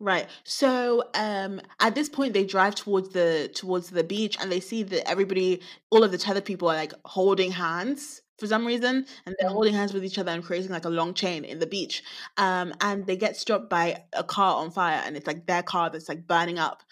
Right. So um at this point they drive towards the towards the beach and they see that everybody all of the tethered people are like holding hands for some reason and they're Mm. holding hands with each other and creating like a long chain in the beach. Um and they get stopped by a car on fire and it's like their car that's like burning up.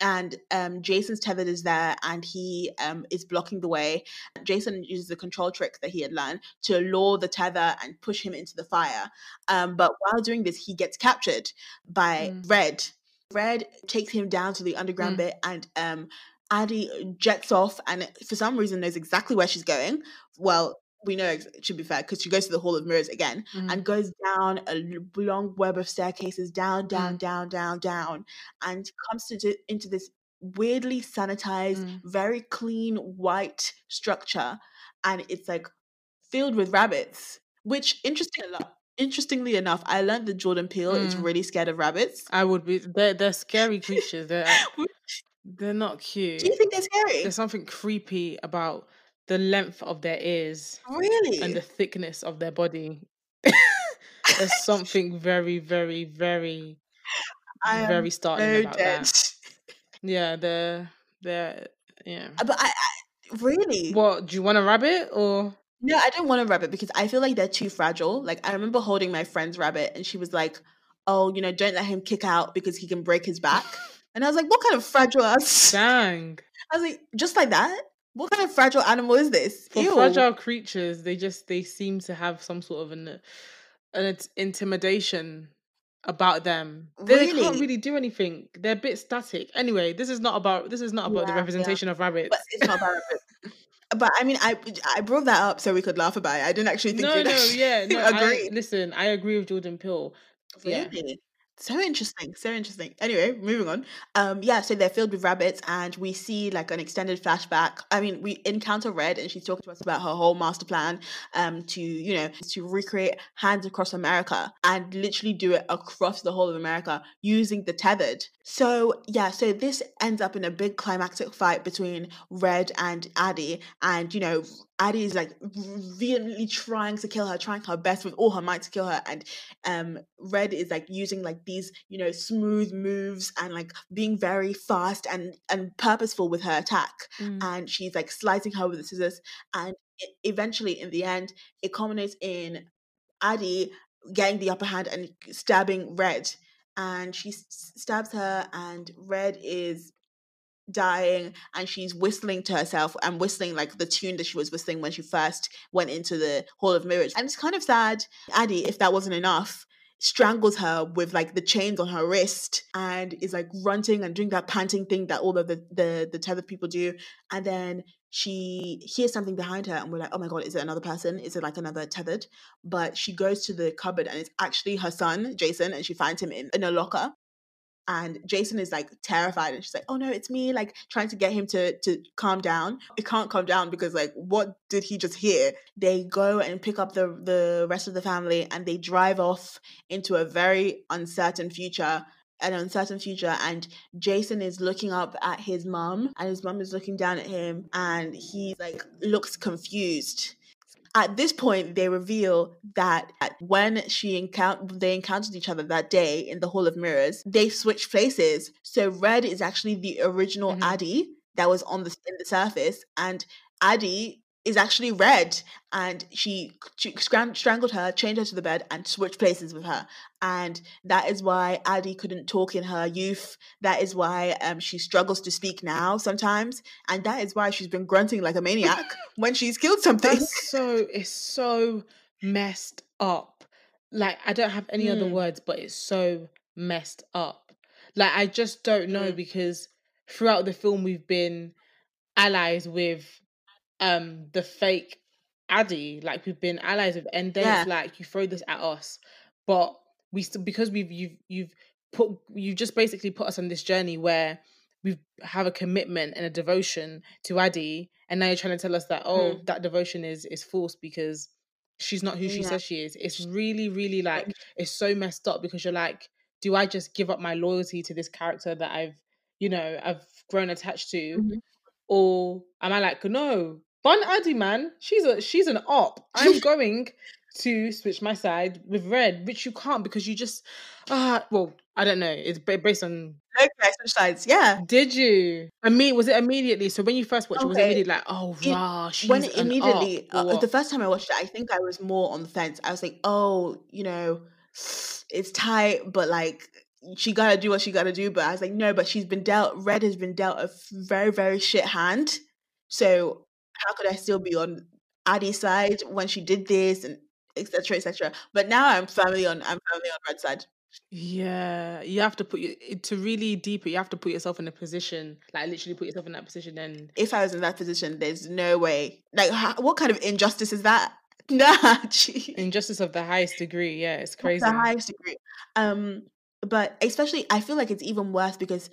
And um Jason's tethered is there and he um is blocking the way. Jason uses the control trick that he had learned to lure the tether and push him into the fire. Um, but while doing this, he gets captured by Mm. Red. Red takes him down to the underground Mm. bit, and um, Addie jets off, and for some reason knows exactly where she's going. Well, we know it should be fair because she goes to the Hall of Mirrors again Mhm. and goes down a long web of staircases, down, down, Mm. down, down, down, and comes to into this weirdly sanitized, Mm. very clean white structure, and it's like filled with rabbits. Which interesting enough, interestingly enough, I learned that Jordan Peele is Mm. really scared of rabbits. I would be they're they're scary creatures. They're they're not cute. Do you think they're scary? There's something creepy about the length of their ears Really? and the thickness of their body. There's something very, very, very, I very startling about dead. that. Yeah, they're they're yeah. But I, I really What do you want a rabbit or no, I don't want a rabbit because I feel like they're too fragile. Like I remember holding my friend's rabbit, and she was like, "Oh, you know, don't let him kick out because he can break his back." And I was like, "What kind of fragile ass?" dang? I was like, "Just like that? What kind of fragile animal is this?" For Ew. fragile creatures, they just they seem to have some sort of an an intimidation about them. They, they can't Really? really do anything. They're a bit static. Anyway, this is not about this is not about the Yeah, yeah. representation of rabbits. But it's not about rabbits. But I mean, I I brought that up so we could laugh about it. I didn't actually think no, you'd no, yeah, no. agree. I, listen, I agree with Jordan Peele. Yeah. So interesting, so interesting. Anyway, moving on. Um, yeah, so they're filled with rabbits, and we see like an extended flashback. I mean, we encounter Red, and she's talking to us about her whole master plan, um, to you know, to recreate hands across America and literally do it across the whole of America using the tethered. So yeah, so this ends up in a big climactic fight between Red and Addie, and you know, Addie is like vehemently trying to kill her, trying her best with all her might to kill her, and um red is like using like these you know smooth moves and like being very fast and and purposeful with her attack Mm. and she's like slicing her with the scissors and e- eventually in the end it culminates in addie getting the upper hand and stabbing red and she s- stabs her and red is dying and she's whistling to herself and whistling like the tune that she was whistling when she first went into the hall of mirrors. And it's kind of sad addie if that wasn't enough strangles her with like the chains on her wrist and is like grunting and doing that panting thing that all of the the, the tethered people do. And then she hears something behind her and we're like oh my god is it another person? Is it like another tethered? But she goes to the cupboard and it's actually her son jason and she finds him in, in a locker and Jason is like terrified and she's like, "Oh no, it's me!" Like trying to get him to to calm down. It can't calm down because like, what did he just hear? They go and pick up the the rest of the family and they drive off into a very uncertain future. An uncertain future, and Jason is looking up at his mom, and his mom is looking down at him, and he like looks confused at this point they reveal that when she encountered they encountered each other that day in the hall of mirrors they switched places so red is actually the original mm-hmm. addie that was on the in the surface and addie is actually red and she, she strangled her chained her to the bed and switched places with her. And that is why addie couldn't talk in her youth. That is why um, she struggles to speak now sometimes. And that is why she's been grunting like a maniac when she's killed something. That's so it's so messed up. Like i don't have any mm. other words but it's so messed up. Like i just don't know mm. because throughout the film we've been allies with um the fake Addie. Like we've been allies with, and then yeah. it's like you throw this at us, but we still because we've you've you've put you just basically put us on this journey where we have a commitment and a devotion to Addie, and now you're trying to tell us that oh mm. that devotion is is false because she's not who she yeah. says she is. It's really really like it's so messed up because you're like, do I just give up my loyalty to this character that I've you know I've grown attached to, mm-hmm. or am I like no Bun Addie, man, she's a she's an op. I'm going to switch my side with red, which you can't because you just uh well, I don't know. It's based on okay, switch sides. Yeah. Did you? I mean, was it immediately? So when you first watched okay. it, was it immediately like, oh, rah, she's when immediately uh, the first time I watched it, I think I was more on the fence. I was like, oh, you know, it's tight, but like she gotta do what she gotta do. But I was like, no, but she's been dealt. Red has been dealt a very very shit hand. So how could I still be on Addie's side when she did this and etc. etc. But now I'm firmly on I'm firmly on red side. Yeah, you have to put you to really deep it. You have to put yourself in a position, like literally put yourself in that position. And if I was in that position, there's no way. Like, how, what kind of injustice is that? Nah, injustice of the highest degree. Yeah, it's crazy. The highest degree. Um, but especially, I feel like it's even worse because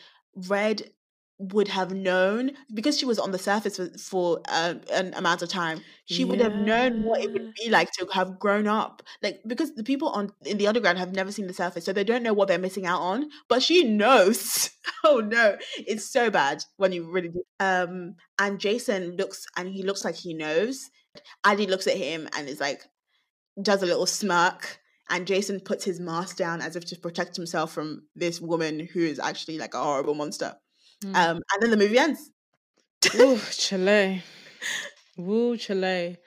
Red would have known because she was on the surface for, for uh, an amount of time she yeah. would have known what it would be like to have grown up like because the people on in the underground have never seen the surface so they don't know what they're missing out on but she knows oh no it's so bad when you really do um and jason looks and he looks like he knows addie looks at him and is like does a little smirk and Jason puts his mask down as if to protect himself from this woman who is actually like a horrible monster. Mm. Um, and then the movie ends. Ooh, Chile. Woo, Chile.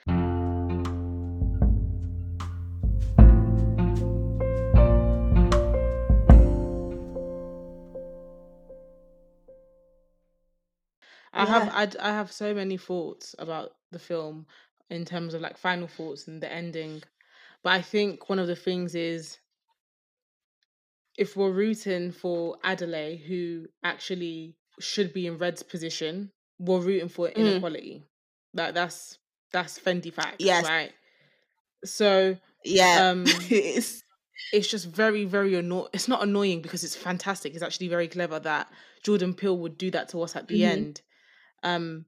I yeah. have I, I have so many thoughts about the film in terms of like final thoughts and the ending. But I think one of the things is if we're rooting for Adelaide, who actually should be in Red's position, we're rooting for mm. inequality. That that's that's Fendi facts, yes. right? So yeah, um, it's it's just very very annoying. It's not annoying because it's fantastic. It's actually very clever that Jordan Peele would do that to us at the mm-hmm. end. Um,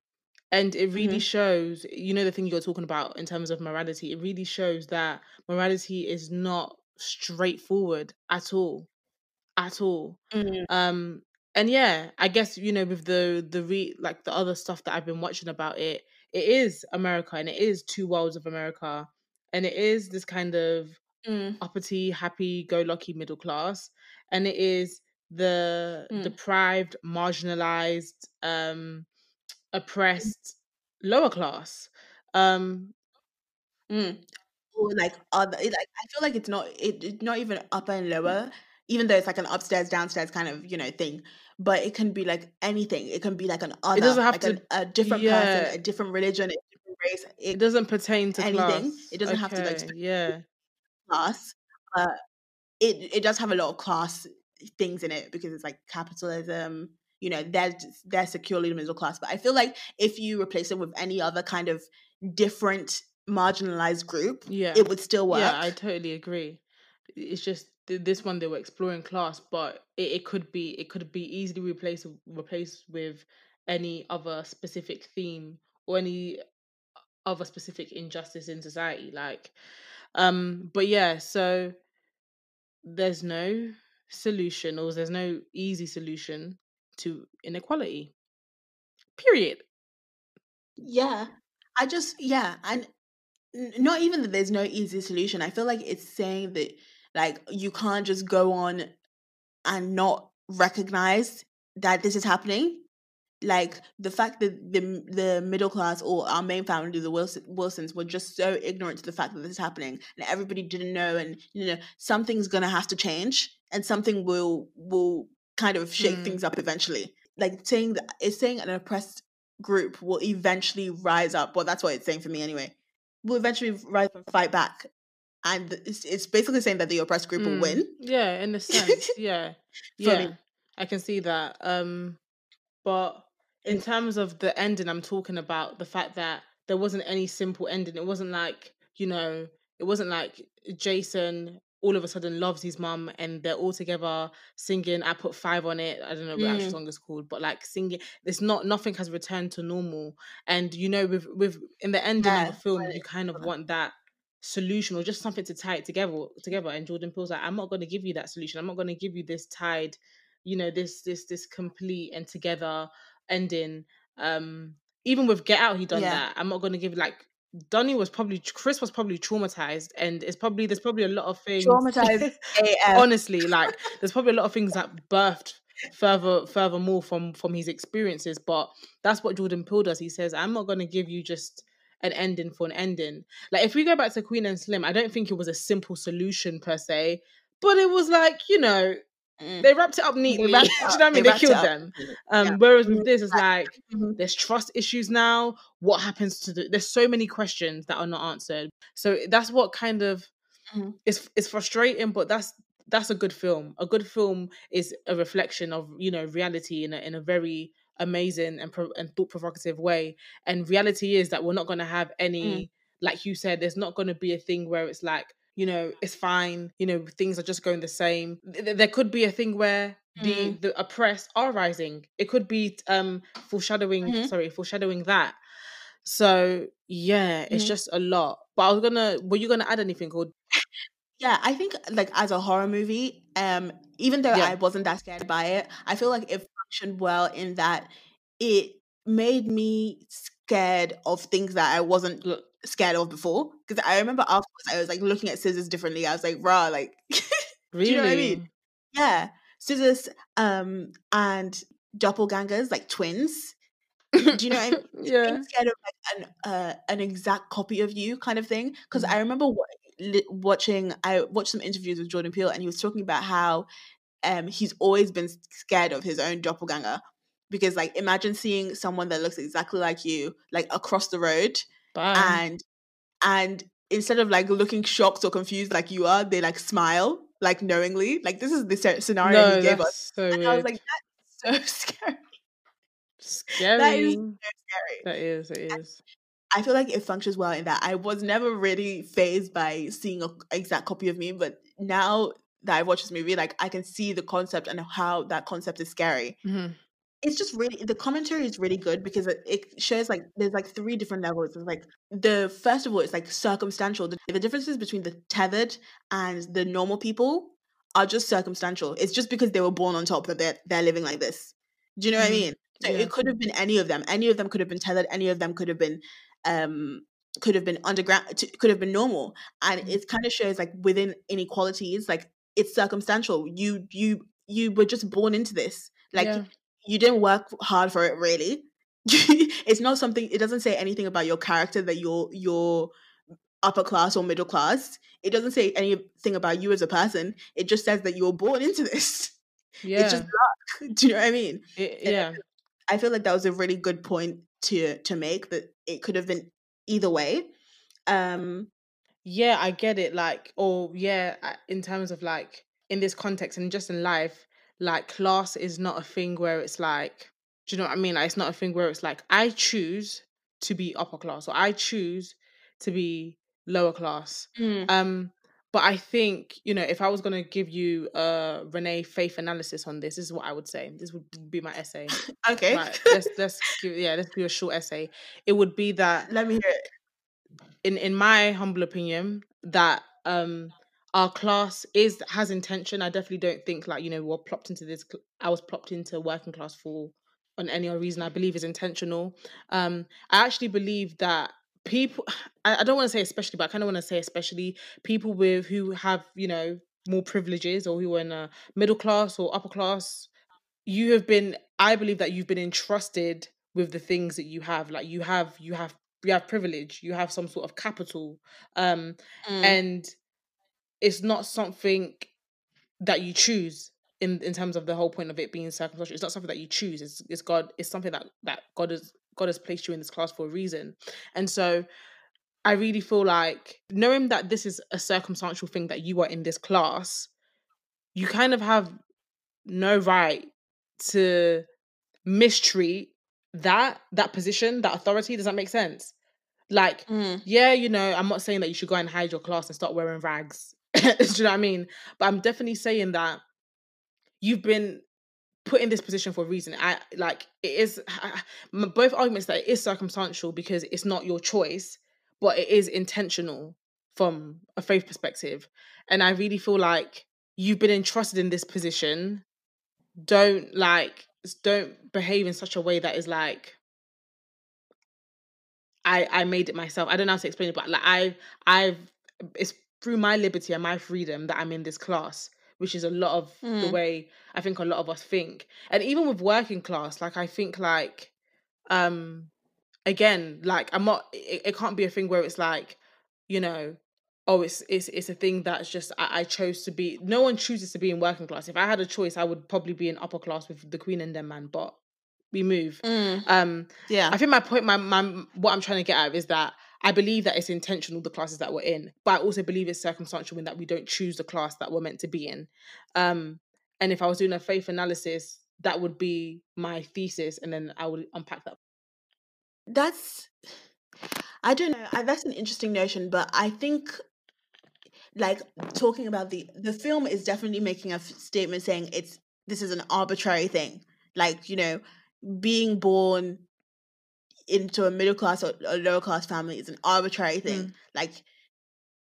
and it really mm-hmm. shows, you know, the thing you're talking about in terms of morality. It really shows that morality is not straightforward at all, at all. Mm-hmm. Um, and yeah, I guess you know with the the re like the other stuff that I've been watching about it, it is America and it is two worlds of America, and it is this kind of mm. uppity, happy, go lucky middle class, and it is the mm. deprived, marginalized, um, oppressed lower class. Um, mm. Or like other, like I feel like it's not it, it's not even upper and lower even though it's like an upstairs downstairs kind of you know thing but it can be like anything it can be like an other it doesn't have like to an, a different yeah. person a different religion a different race it, it doesn't pertain to anything class. it doesn't okay. have to like yeah class uh, it it does have a lot of class things in it because it's like capitalism you know they're they're securely the middle class but i feel like if you replace it with any other kind of different marginalized group Yeah. it would still work Yeah, I totally agree. It's just this one they were exploring class, but it, it could be it could be easily replaced replaced with any other specific theme or any other specific injustice in society. Like, um, but yeah, so there's no solution or there's no easy solution to inequality. Period. yeah i just yeah and not even that there's no easy solution i feel like it's saying that like you can't just go on and not recognize that this is happening. Like the fact that the the middle class or our main family the Wilson, wilsons were just so ignorant to the fact that this is happening and everybody didn't know and you know something's gonna have to change and something will will kind of shake Mm. things up eventually. Like saying that it's saying an oppressed group will eventually rise up well that's what it's saying for me anyway will eventually rise up and fight back and it's, it's basically saying that the oppressed group will Mm. win Yeah, in a sense. Yeah. yeah. I can see that. Um but in terms of the ending, I'm talking about the fact that there wasn't any simple ending. It wasn't like, you know, it wasn't like Jason all of a sudden loves his mum and they're all together singing. I put five on it. I don't know what the actual Mm. song is called, but like singing. It's not nothing has returned to normal. And you know, with with in the ending Yeah, of a film, right. you kind of want that solution or just something to tie it together together. And Jordan Peele's like, I'm not going to give you that solution. I'm not going to give you this tied, you know, this this this complete and together ending. Um, even with Get Out, he done Yeah. that. I'm not going to give like. Donnie was probably Chris was probably traumatized, and it's probably there's probably a lot of things Traumatized honestly like there's probably a lot of things that birthed further furthermore from from his experiences but that's what jordan peele does he says i'm not going to give you just an ending for an ending like if we go back to queen and slim i don't think it was a simple solution per se but it was like you know Mm. they wrapped it up neatly wrapped do you know what i mean They they, killed them um Yeah. whereas with this it's like Mhm. there's trust issues now what happens to the there's so many questions that are not answered so that's what kind of Mhm. it's it's frustrating but that's that's a good film a good film is a reflection of you know reality in a, in a very amazing and pro- and thought provocative way and reality is that we're not going to have any like you said there's not going to be a thing where it's like you know it's fine you know things are just going the same Th- th- there could be a thing where the Mhm. the oppressed are rising it could be um foreshadowing Mhm. sorry foreshadowing that so yeah it's Mhm. just a lot but i was gonna were you gonna add anything or Yeah, I think like as a horror movie, um, even though Yeah. I wasn't that scared by it, I feel like it functioned well in that it made me scared of things that I wasn't scared of before. Because I remember afterwards, I was like looking at scissors differently. I was like, rah, like, really you know what I mean? yeah, scissors, um, and doppelgangers, like twins. Do you know what I mean? yeah being scared of like an uh, an exact copy of you kind of thing because Mhm. i remember wa- li- watching i watched some interviews with jordan peele and he was talking about how um he's always been scared of his own doppelganger because like imagine seeing someone that looks exactly like you like across the road bye and and instead of like looking shocked or confused like you are they like smile like knowingly like this is the scenario no he gave us. so and i was like that's so scary. Scary that is so scary. That is it is. I feel like it functions well in that I was never really phased by seeing an exact copy of me, but now that I watch this movie, like I can see the concept and how that concept is scary. Mhm. It's just really the commentary is really good because it, it shows like there's like three different levels. It's like the first of all, it's like circumstantial. The, the differences between the tethered and the normal people are just circumstantial. It's just because they were born on top that they're they're living like this. Do you know what I Mhm. mean? So Yeah. it could have been any of them. Any of them could have been tethered. Any of them could have been um could have been underground could have been normal and Mhm. it kind of shows like within inequalities like it's circumstantial you you you were just born into this like yeah. you didn't work hard for it really. It's not something it doesn't say anything about your character that you're you're upper class or middle class. It doesn't say anything about you as a person. It just says that you were born into this. Yeah it's just luck. Do you know what i mean? It- yeah. I feel like that was a really good point to to make that it could have been either way. Um yeah i get it like or yeah I- in terms of like in this context and just in life, like class is not a thing where it's like, do you know what I mean? Like, it's not a thing where it's like I choose to be upper class or I choose to be lower class. Mm. Um, but I think you know, if I was gonna give you a Rennae faith analysis on this, this is what I would say. This would be my essay. Okay. Right, let's let's give, yeah, let's do a short essay. It would be that Let me hear it. In in my humble opinion that um our class is has intention. I definitely don't think like you know we're plopped into this cl- i was plopped into working class for on any other reason i believe is intentional. Um i actually believe that people i, I don't want to say especially but i kind of want to say especially people with who have you know more privileges or who are in a middle class or upper class you have been i believe that you've been entrusted with the things that you have. Like you have you have you have privilege you have some sort of capital um Mm. and it's not something that you choose in in terms of the whole point of it being circumstantial. It's not something that you choose. It's, it's god it's something that that god has god has placed you in this class for a reason. And so i really feel like knowing that this is a circumstantial thing that you are in this class you kind of have no right to mistreat that that position that authority does that make sense like Mm. yeah, you know, I'm not saying that you should go and hide your class and start wearing rags. Do you know what I mean? But I'm definitely saying that you've been put in this position for a reason. I like it is m- both arguments that it is circumstantial because it's not your choice, but it is intentional from a faith perspective. And I really feel like you've been entrusted in this position. Don't like don't behave in such a way that is like I I made it myself. I don't know how to explain it, but like I I've it's through my liberty and my freedom that I'm in this class, which is a lot of the Mm. way I think a lot of us think. And even with working class, like I think like um again, like I'm not it, it can't be a thing where it's like, you know, oh it's it's it's a thing that's just I, I chose to be no one chooses to be in working class. If I had a choice, I would probably be in upper class with the Queen and them man, but we move. Mm. Um Yeah. I think my point, my, my what I'm trying to get at is that I believe that it's intentional the classes that we're in, but I also believe it's circumstantial in that we don't choose the class that we're meant to be in. Um, and if I was doing a faith analysis, that would be my thesis, and then I would unpack that. That's I don't know. That's an interesting notion, but I think like talking about the the film is definitely making a f- statement saying it's this is an arbitrary thing. Like, you know, being born into a middle class or a lower class family is an arbitrary thing. Mm. Like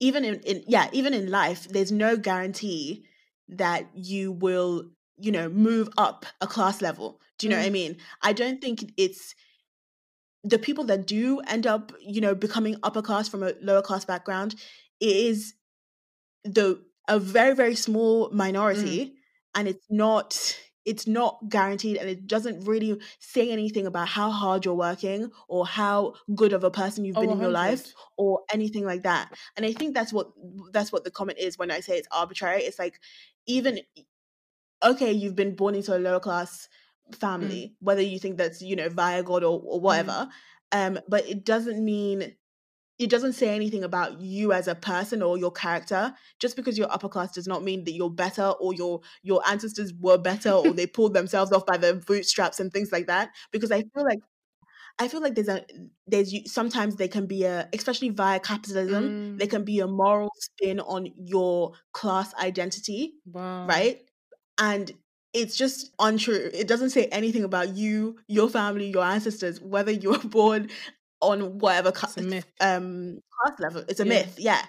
even in, in yeah, even in life, there's no guarantee that you will, you know, move up a class level. Do you know what I Mm. mean? I don't think it's the people that do end up, you know, becoming upper class from a lower class background is the a very very small minority and it's not it's not guaranteed and it doesn't really say anything about how hard you're working or how good of a person you've Oh, been in your life or anything like that. And i think that's what that's what the comment is when i say it's arbitrary. It's like even okay you've been born into a lower class family whether you think that's you know via god or, or whatever um but it doesn't mean it doesn't say anything about you as a person or your character just because you're upper class does not mean that you're better or your your ancestors were better or they pulled themselves off by their bootstraps and things like that because i feel like i feel like there's a there's sometimes there can be a especially via capitalism Mm. there can be a moral spin on your class identity Wow. right and it's just untrue it doesn't say anything about you your family your ancestors whether you were born on whatever ca- It's a myth. um class level it's a Yeah. myth yeah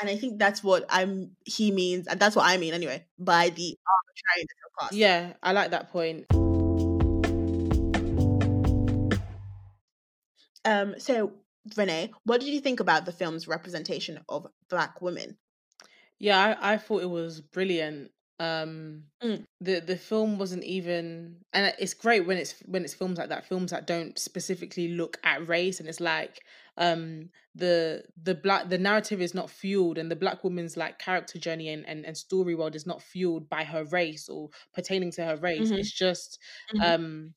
and i think that's what i'm he means and that's what i mean anyway by the arbitrariness of class Yeah, I like that point. um so Rennae what did you think about the film's representation of black women Yeah, I, I thought it was brilliant. Um Mm. the the film wasn't even and it's great when it's when it's films like that, films that don't specifically look at race and it's like um the the black the narrative is not fueled and the black woman's like character journey and, and, and story world is not fueled by her race or pertaining to her race. Mhm. It's just Mhm. um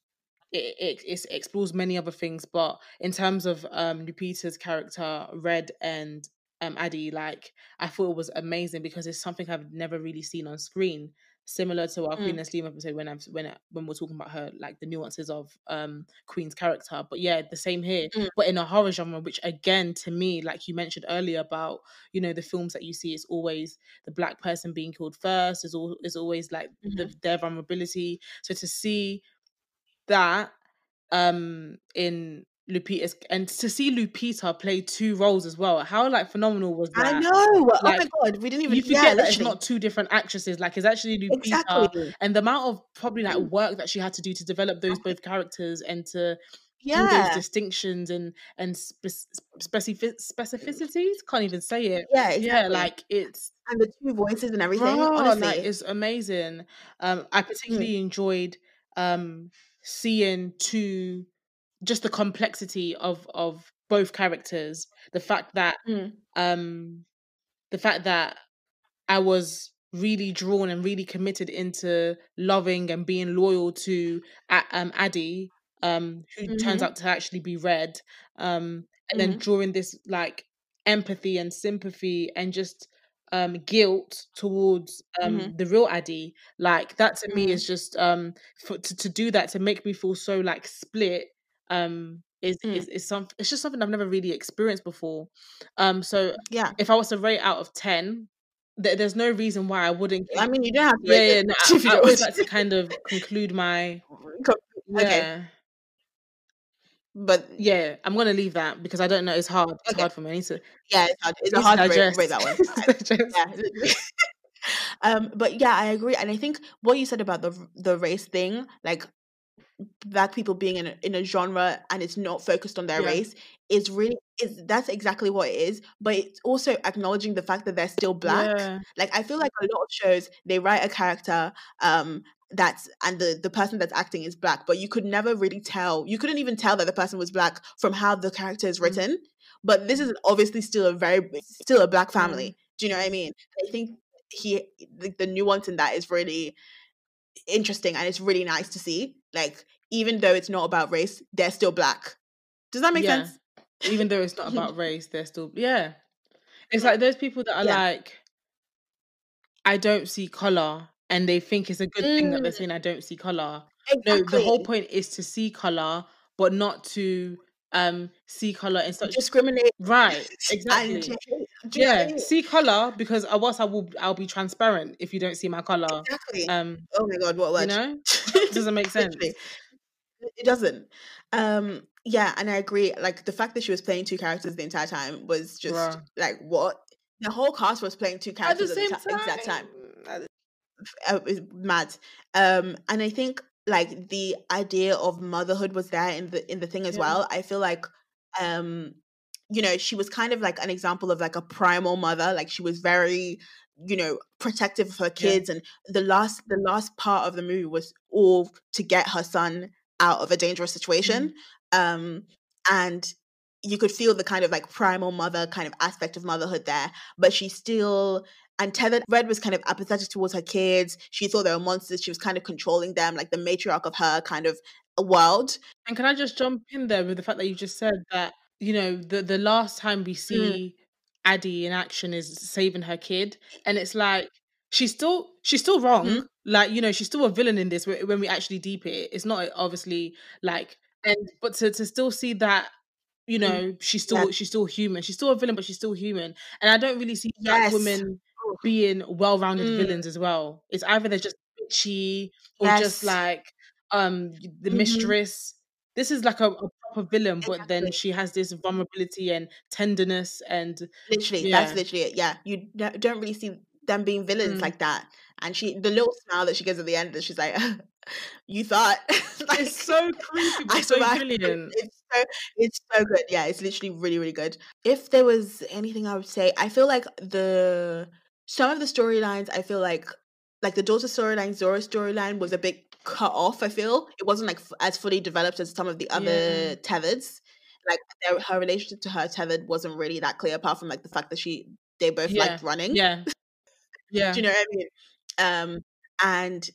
it, it, it explores many other things but in terms of um lupita's character red and um Addie, like I thought it was amazing because it's something I've never really seen on screen. Similar to our Mm. Queen and Slim episode when I've when when we're talking about her, like the nuances of um Queen's character. But yeah, the same here. Mm. But in a horror genre, which again to me, like you mentioned earlier about, you know, the films that you see, it's always the black person being killed first, is all is always like Mm-hmm. their vulnerability. So to see that um in Lupita's and to see Lupita play two roles as well. How like phenomenal was that? I know. oh my Like, god, we didn't even. You forget yeah, that it's not two different actresses. Like it's actually Lupita, exactly. and the amount of probably like Mm. work that she had to do to develop those both characters and to do those distinctions and and spec- specific specificities. Can't even say it. yeah, Yeah, like it's and the two voices and everything. Bro, like honestly, it's amazing. Um, I Mm. particularly enjoyed um seeing two just the complexity of of both characters. The fact that Mm. um the fact that I was really drawn and really committed into loving and being loyal to um Addie, um, who turns Mhm. out to actually be red. Um, and then Mhm. drawing this like empathy and sympathy and just um guilt towards um Mhm. the real Addie. Like that to me Mhm. is just um for to, to do that to make me feel so like split um is Mm. is is some it's just something I've never really experienced before. Um so yeah. if I was to rate out of 10, th- there's no reason why I wouldn't I mean, you don't have to. yeah, yeah, no, I, I always like to kind of conclude my to. Okay, but Yeah, I'm gonna leave that because I don't know. It's hard. It's Okay. hard for me. To, yeah, it's hard. It's a to hard to rate, rate that one. Need to I- digest. yeah. um, but yeah, I agree, and I think what you said about the the race thing, like black people being in a, in a genre and it's not focused on their Yeah. race, is really is that's exactly what it is. But it's also acknowledging the fact that they're still black. Yeah. Like I feel like a lot of shows they write a character um that's and the the person that's acting is black, but you could never really tell. You couldn't even tell that the person was black from how the character is Mm. written. But this is obviously still a very still a black Mm. family. Do you know what I mean? I think he the, the nuance in that is really interesting and it's really nice to see. Like even though it's not about race, they're still black. Does that make Yeah. sense? Even though it's not about race, they're still yeah. It's like those people that are Yeah. like, I don't see color, and they think it's a good thing that they're Mm, saying I don't see color. No, the whole point is to see color, but not to um see color and such discriminate right. Exactly. to hate. You know Yeah, see color because I was I will I'll be transparent if you don't see my color. Exactly. Um, oh my god, what a you word. know, doesn't make sense. It doesn't. Um yeah, and I agree. Like the fact that she was playing two characters the entire time was just Bruh. like what? The whole cast was playing two At the characters at the, same ti- exact time. time, uh, mad. Um, and I think like the idea of motherhood was there in the in the thing as Yeah. well. I feel like, um, you know, she was kind of like an example of like a primal mother. Like she was very, you know, protective of her Yeah. kids. And the last the last part of the movie was all to get her son out of a dangerous situation. Mhm. Um, and you could feel the kind of like primal mother kind of aspect of motherhood there, but she still and tethered red was kind of apathetic towards her kids she thought they were monsters she was kind of controlling them like the matriarch of her kind of world And can I just jump in there with the fact that you just said that you know the the last time we Mm. see Addie in action is saving her kid, and it's like she's still she's still wrong. Mhm. Like you know she's still a villain in this when we actually deep it. It's not obviously like and but to to still see that you Mm. know she's Yeah. still she's still human. She's still a villain, but she's still human. And I don't really see black yes women being well-rounded Mm. villains as well. It's either they're just bitchy or just like um the hmm mistress. This is like a, a proper villain, but then she has this vulnerability and tenderness and literally that's literally it yeah you don't really see them being villains Mm. like that and she the little smile that she gives at the end that she's like you thought like It's so creepy, I but so survived. brilliant. It's so it's so good. Yeah, it's literally really really good. If there was anything I would say, I feel like the some of the storylines. I feel like like the daughter storyline, Zora storyline was a bit cut off. I feel it wasn't like f- as fully developed as some of the Yeah. other tethers. Like their, her relationship to her tethered wasn't really that clear, apart from like the fact that she they both Yeah. liked running. Yeah. Yeah. Do you know what I mean? Um, and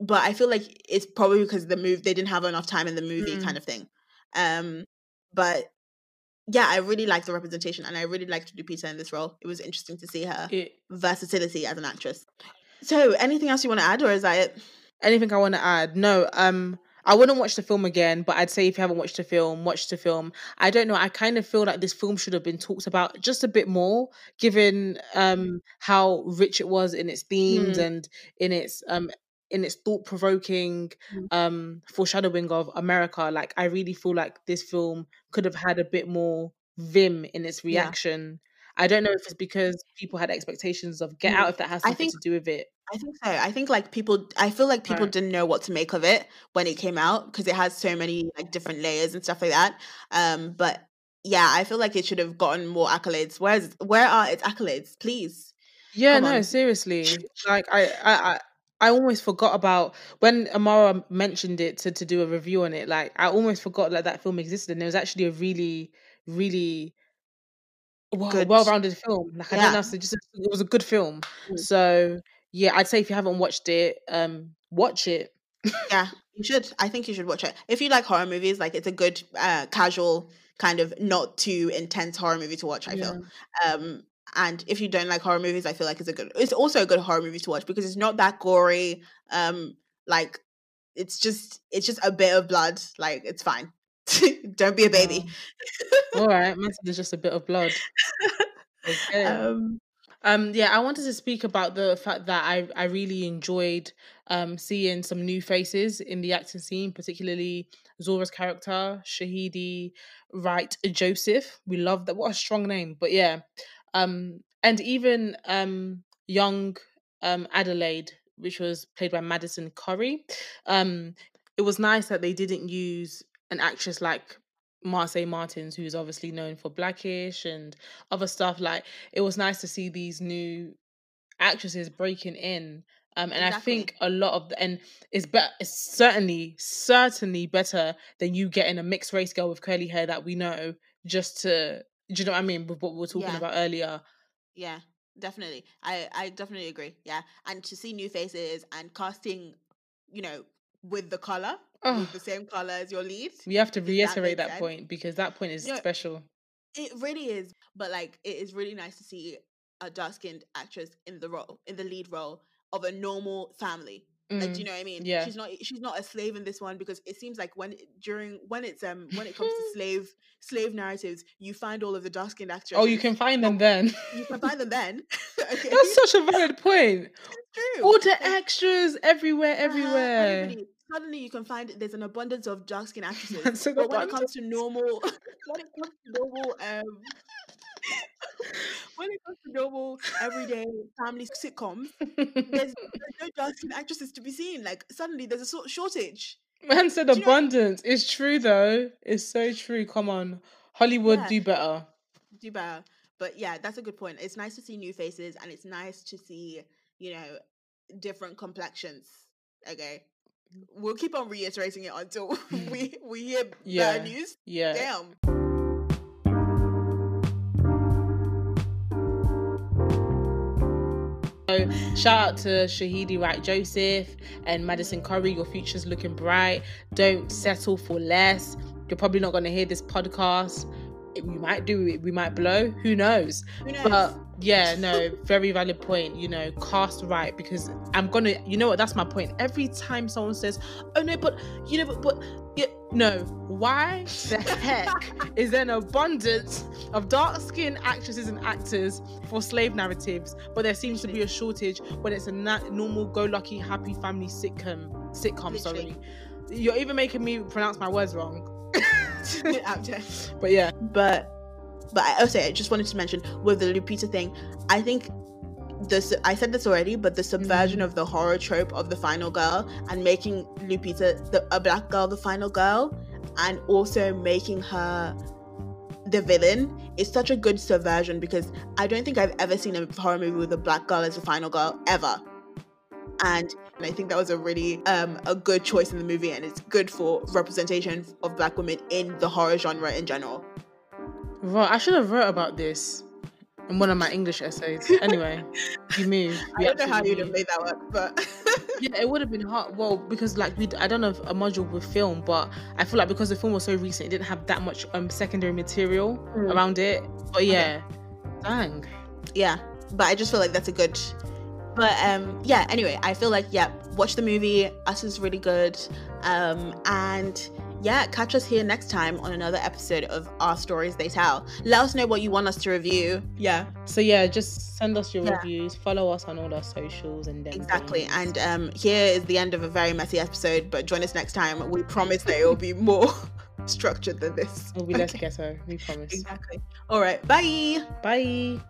but I feel like it's probably because the move they didn't have enough time in the movie, Mm. kind of thing. Um, but yeah, I really liked the representation and I really liked Lupita in this role. It was interesting to see her It, versatility as an actress. So, anything else you want to add, or is that it? anything I want to add? No. Um, I wouldn't watch the film again, but I'd say if you haven't watched the film, watch the film. I don't know. I kind of feel like this film should have been talked about just a bit more, given um how rich it was in its themes Mm. and in its um in its thought provoking Mm. um foreshadowing of America. Like I really feel like this film could have had a bit more vim in its reaction. I don't know if it's because people had expectations of Get Mm. Out, if that has something think to do with it. I think so. I think like people, I feel like people Right. didn't know what to make of it when it came out because it has so many like different layers and stuff like that. Um, but yeah, I feel like it should have gotten more accolades. Where's where are its accolades? Please, Yeah, come no, on. seriously. Like I, I, I, I almost forgot about when Amara mentioned it to, to do a review on it. Like I almost forgot like that film existed, and it was actually a really, really well Good. well rounded film. Like I Yeah. to just it was a good film. Mm. So yeah, I'd say if you haven't watched it, um, watch it. Yeah, you should. I think you should watch it. If you like horror movies, like it's a good uh casual kind of not too intense horror movie to watch, I Yeah. feel. Um and if you don't like horror movies, I feel like it's a good it's also a good horror movie to watch because it's not that gory. Um like it's just it's just a bit of blood. Like it's fine. don't be a baby. All right, man, there's just a bit of blood. Okay. um Um, yeah, I wanted to speak about the fact that I, I really enjoyed um, seeing some new faces in the acting scene, particularly Zora's character, Shahadi Wright Joseph. We love that. What a strong name. But yeah. Um, and even um, young um, Adelaide, which was played by Madison Curry. Um, it was nice that they didn't use an actress like Marsai Martins, who's obviously known for Blackish and other stuff. Like it was nice to see these new actresses breaking in. Um, and I think a lot of the, and it's better. It's certainly certainly better than you getting a mixed race girl with curly hair that we know just to. Do you know what I mean? With what we were talking Yeah. about earlier. yeah, definitely. I I definitely agree. Yeah. And to see new faces and casting, you know, with the color, with the same color as your lead. we have to Does that reiterate that point because that point is No, special. It really is, but like it is really nice to see a dark skinned actress in the role, in the lead role of a normal family. Like, do you Mm, know what I mean? yeah. She's not she's not a slave in this one because it seems like when during when it's um when it comes to slave slave narratives, you find all of the dark skinned actors. Oh, you can find them then. you can find them then. okay, That's such a valid point. true. All the extras everywhere, uh-huh, everywhere. everybody- Suddenly, you can find there's an abundance of dark skin actresses. An but when it comes to normal, when it comes to normal, um, when it comes to normal everyday family sitcoms, there's, there's no dark skin actresses to be seen. Like suddenly, there's a sort shortage. Man said Do you know abundance. It's true though. It's so true. Come on. Hollywood Yeah. do better. Do better. But yeah, that's a good point. It's nice to see new faces, and it's nice to see you know different complexions. Okay, Mm-hmm. we'll keep on reiterating it until we we hear Yeah. bad news. Yeah. Damn. So shout out to Shahadi Wright Joseph and Madison Curry. Your future's looking bright. Don't settle for less. You're probably not going to hear this podcast. We might do it. We might blow. Who knows? Who knows? But yeah, no, very valid point. You know, cast right because I'm gonna. You know what? That's my point. Every time someone says, "Oh no," but you know, but, but yeah, no. Why the heck is there an abundance of dark-skinned actresses and actors for slave narratives, but there seems to be a shortage when it's a na- normal, go-lucky, happy family sitcom? Sitcom, sorry. You're even making me pronounce my words wrong. but yeah, But but I also I just wanted to mention with the Lupita thing, I think this I said this already, but the subversion Mhm. of the horror trope of the final girl and making Lupita the, a black girl the final girl, and also making her the villain is such a good subversion because I don't think I've ever seen a horror movie with a black girl as the final girl ever. And, and I think that was a really um, a good choice in the movie, and it's good for representation of black women in the horror genre in general. right. I should have wrote about this in one of my English essays. Anyway, you move. I don't know how you'd have made that work, but Yeah, it would have been hard. Well, because like we, I don't know if a module with film, but I feel like because the film was so recent, it didn't have that much um secondary material Mm. around it. But yeah, dang. yeah but i just feel like that's a good but um yeah anyway i feel like yeah watch the movie us is really good um and yeah catch us here next time on another episode of our stories they tell let us know what you want us to review yeah So yeah, just send us your Yeah. reviews. Follow us on all our socials and then exactly and um here is the end of a very messy episode but join us next time we promise that it will be more structured than this we'll be less Okay. ghetto. We promise. exactly all right bye Bye.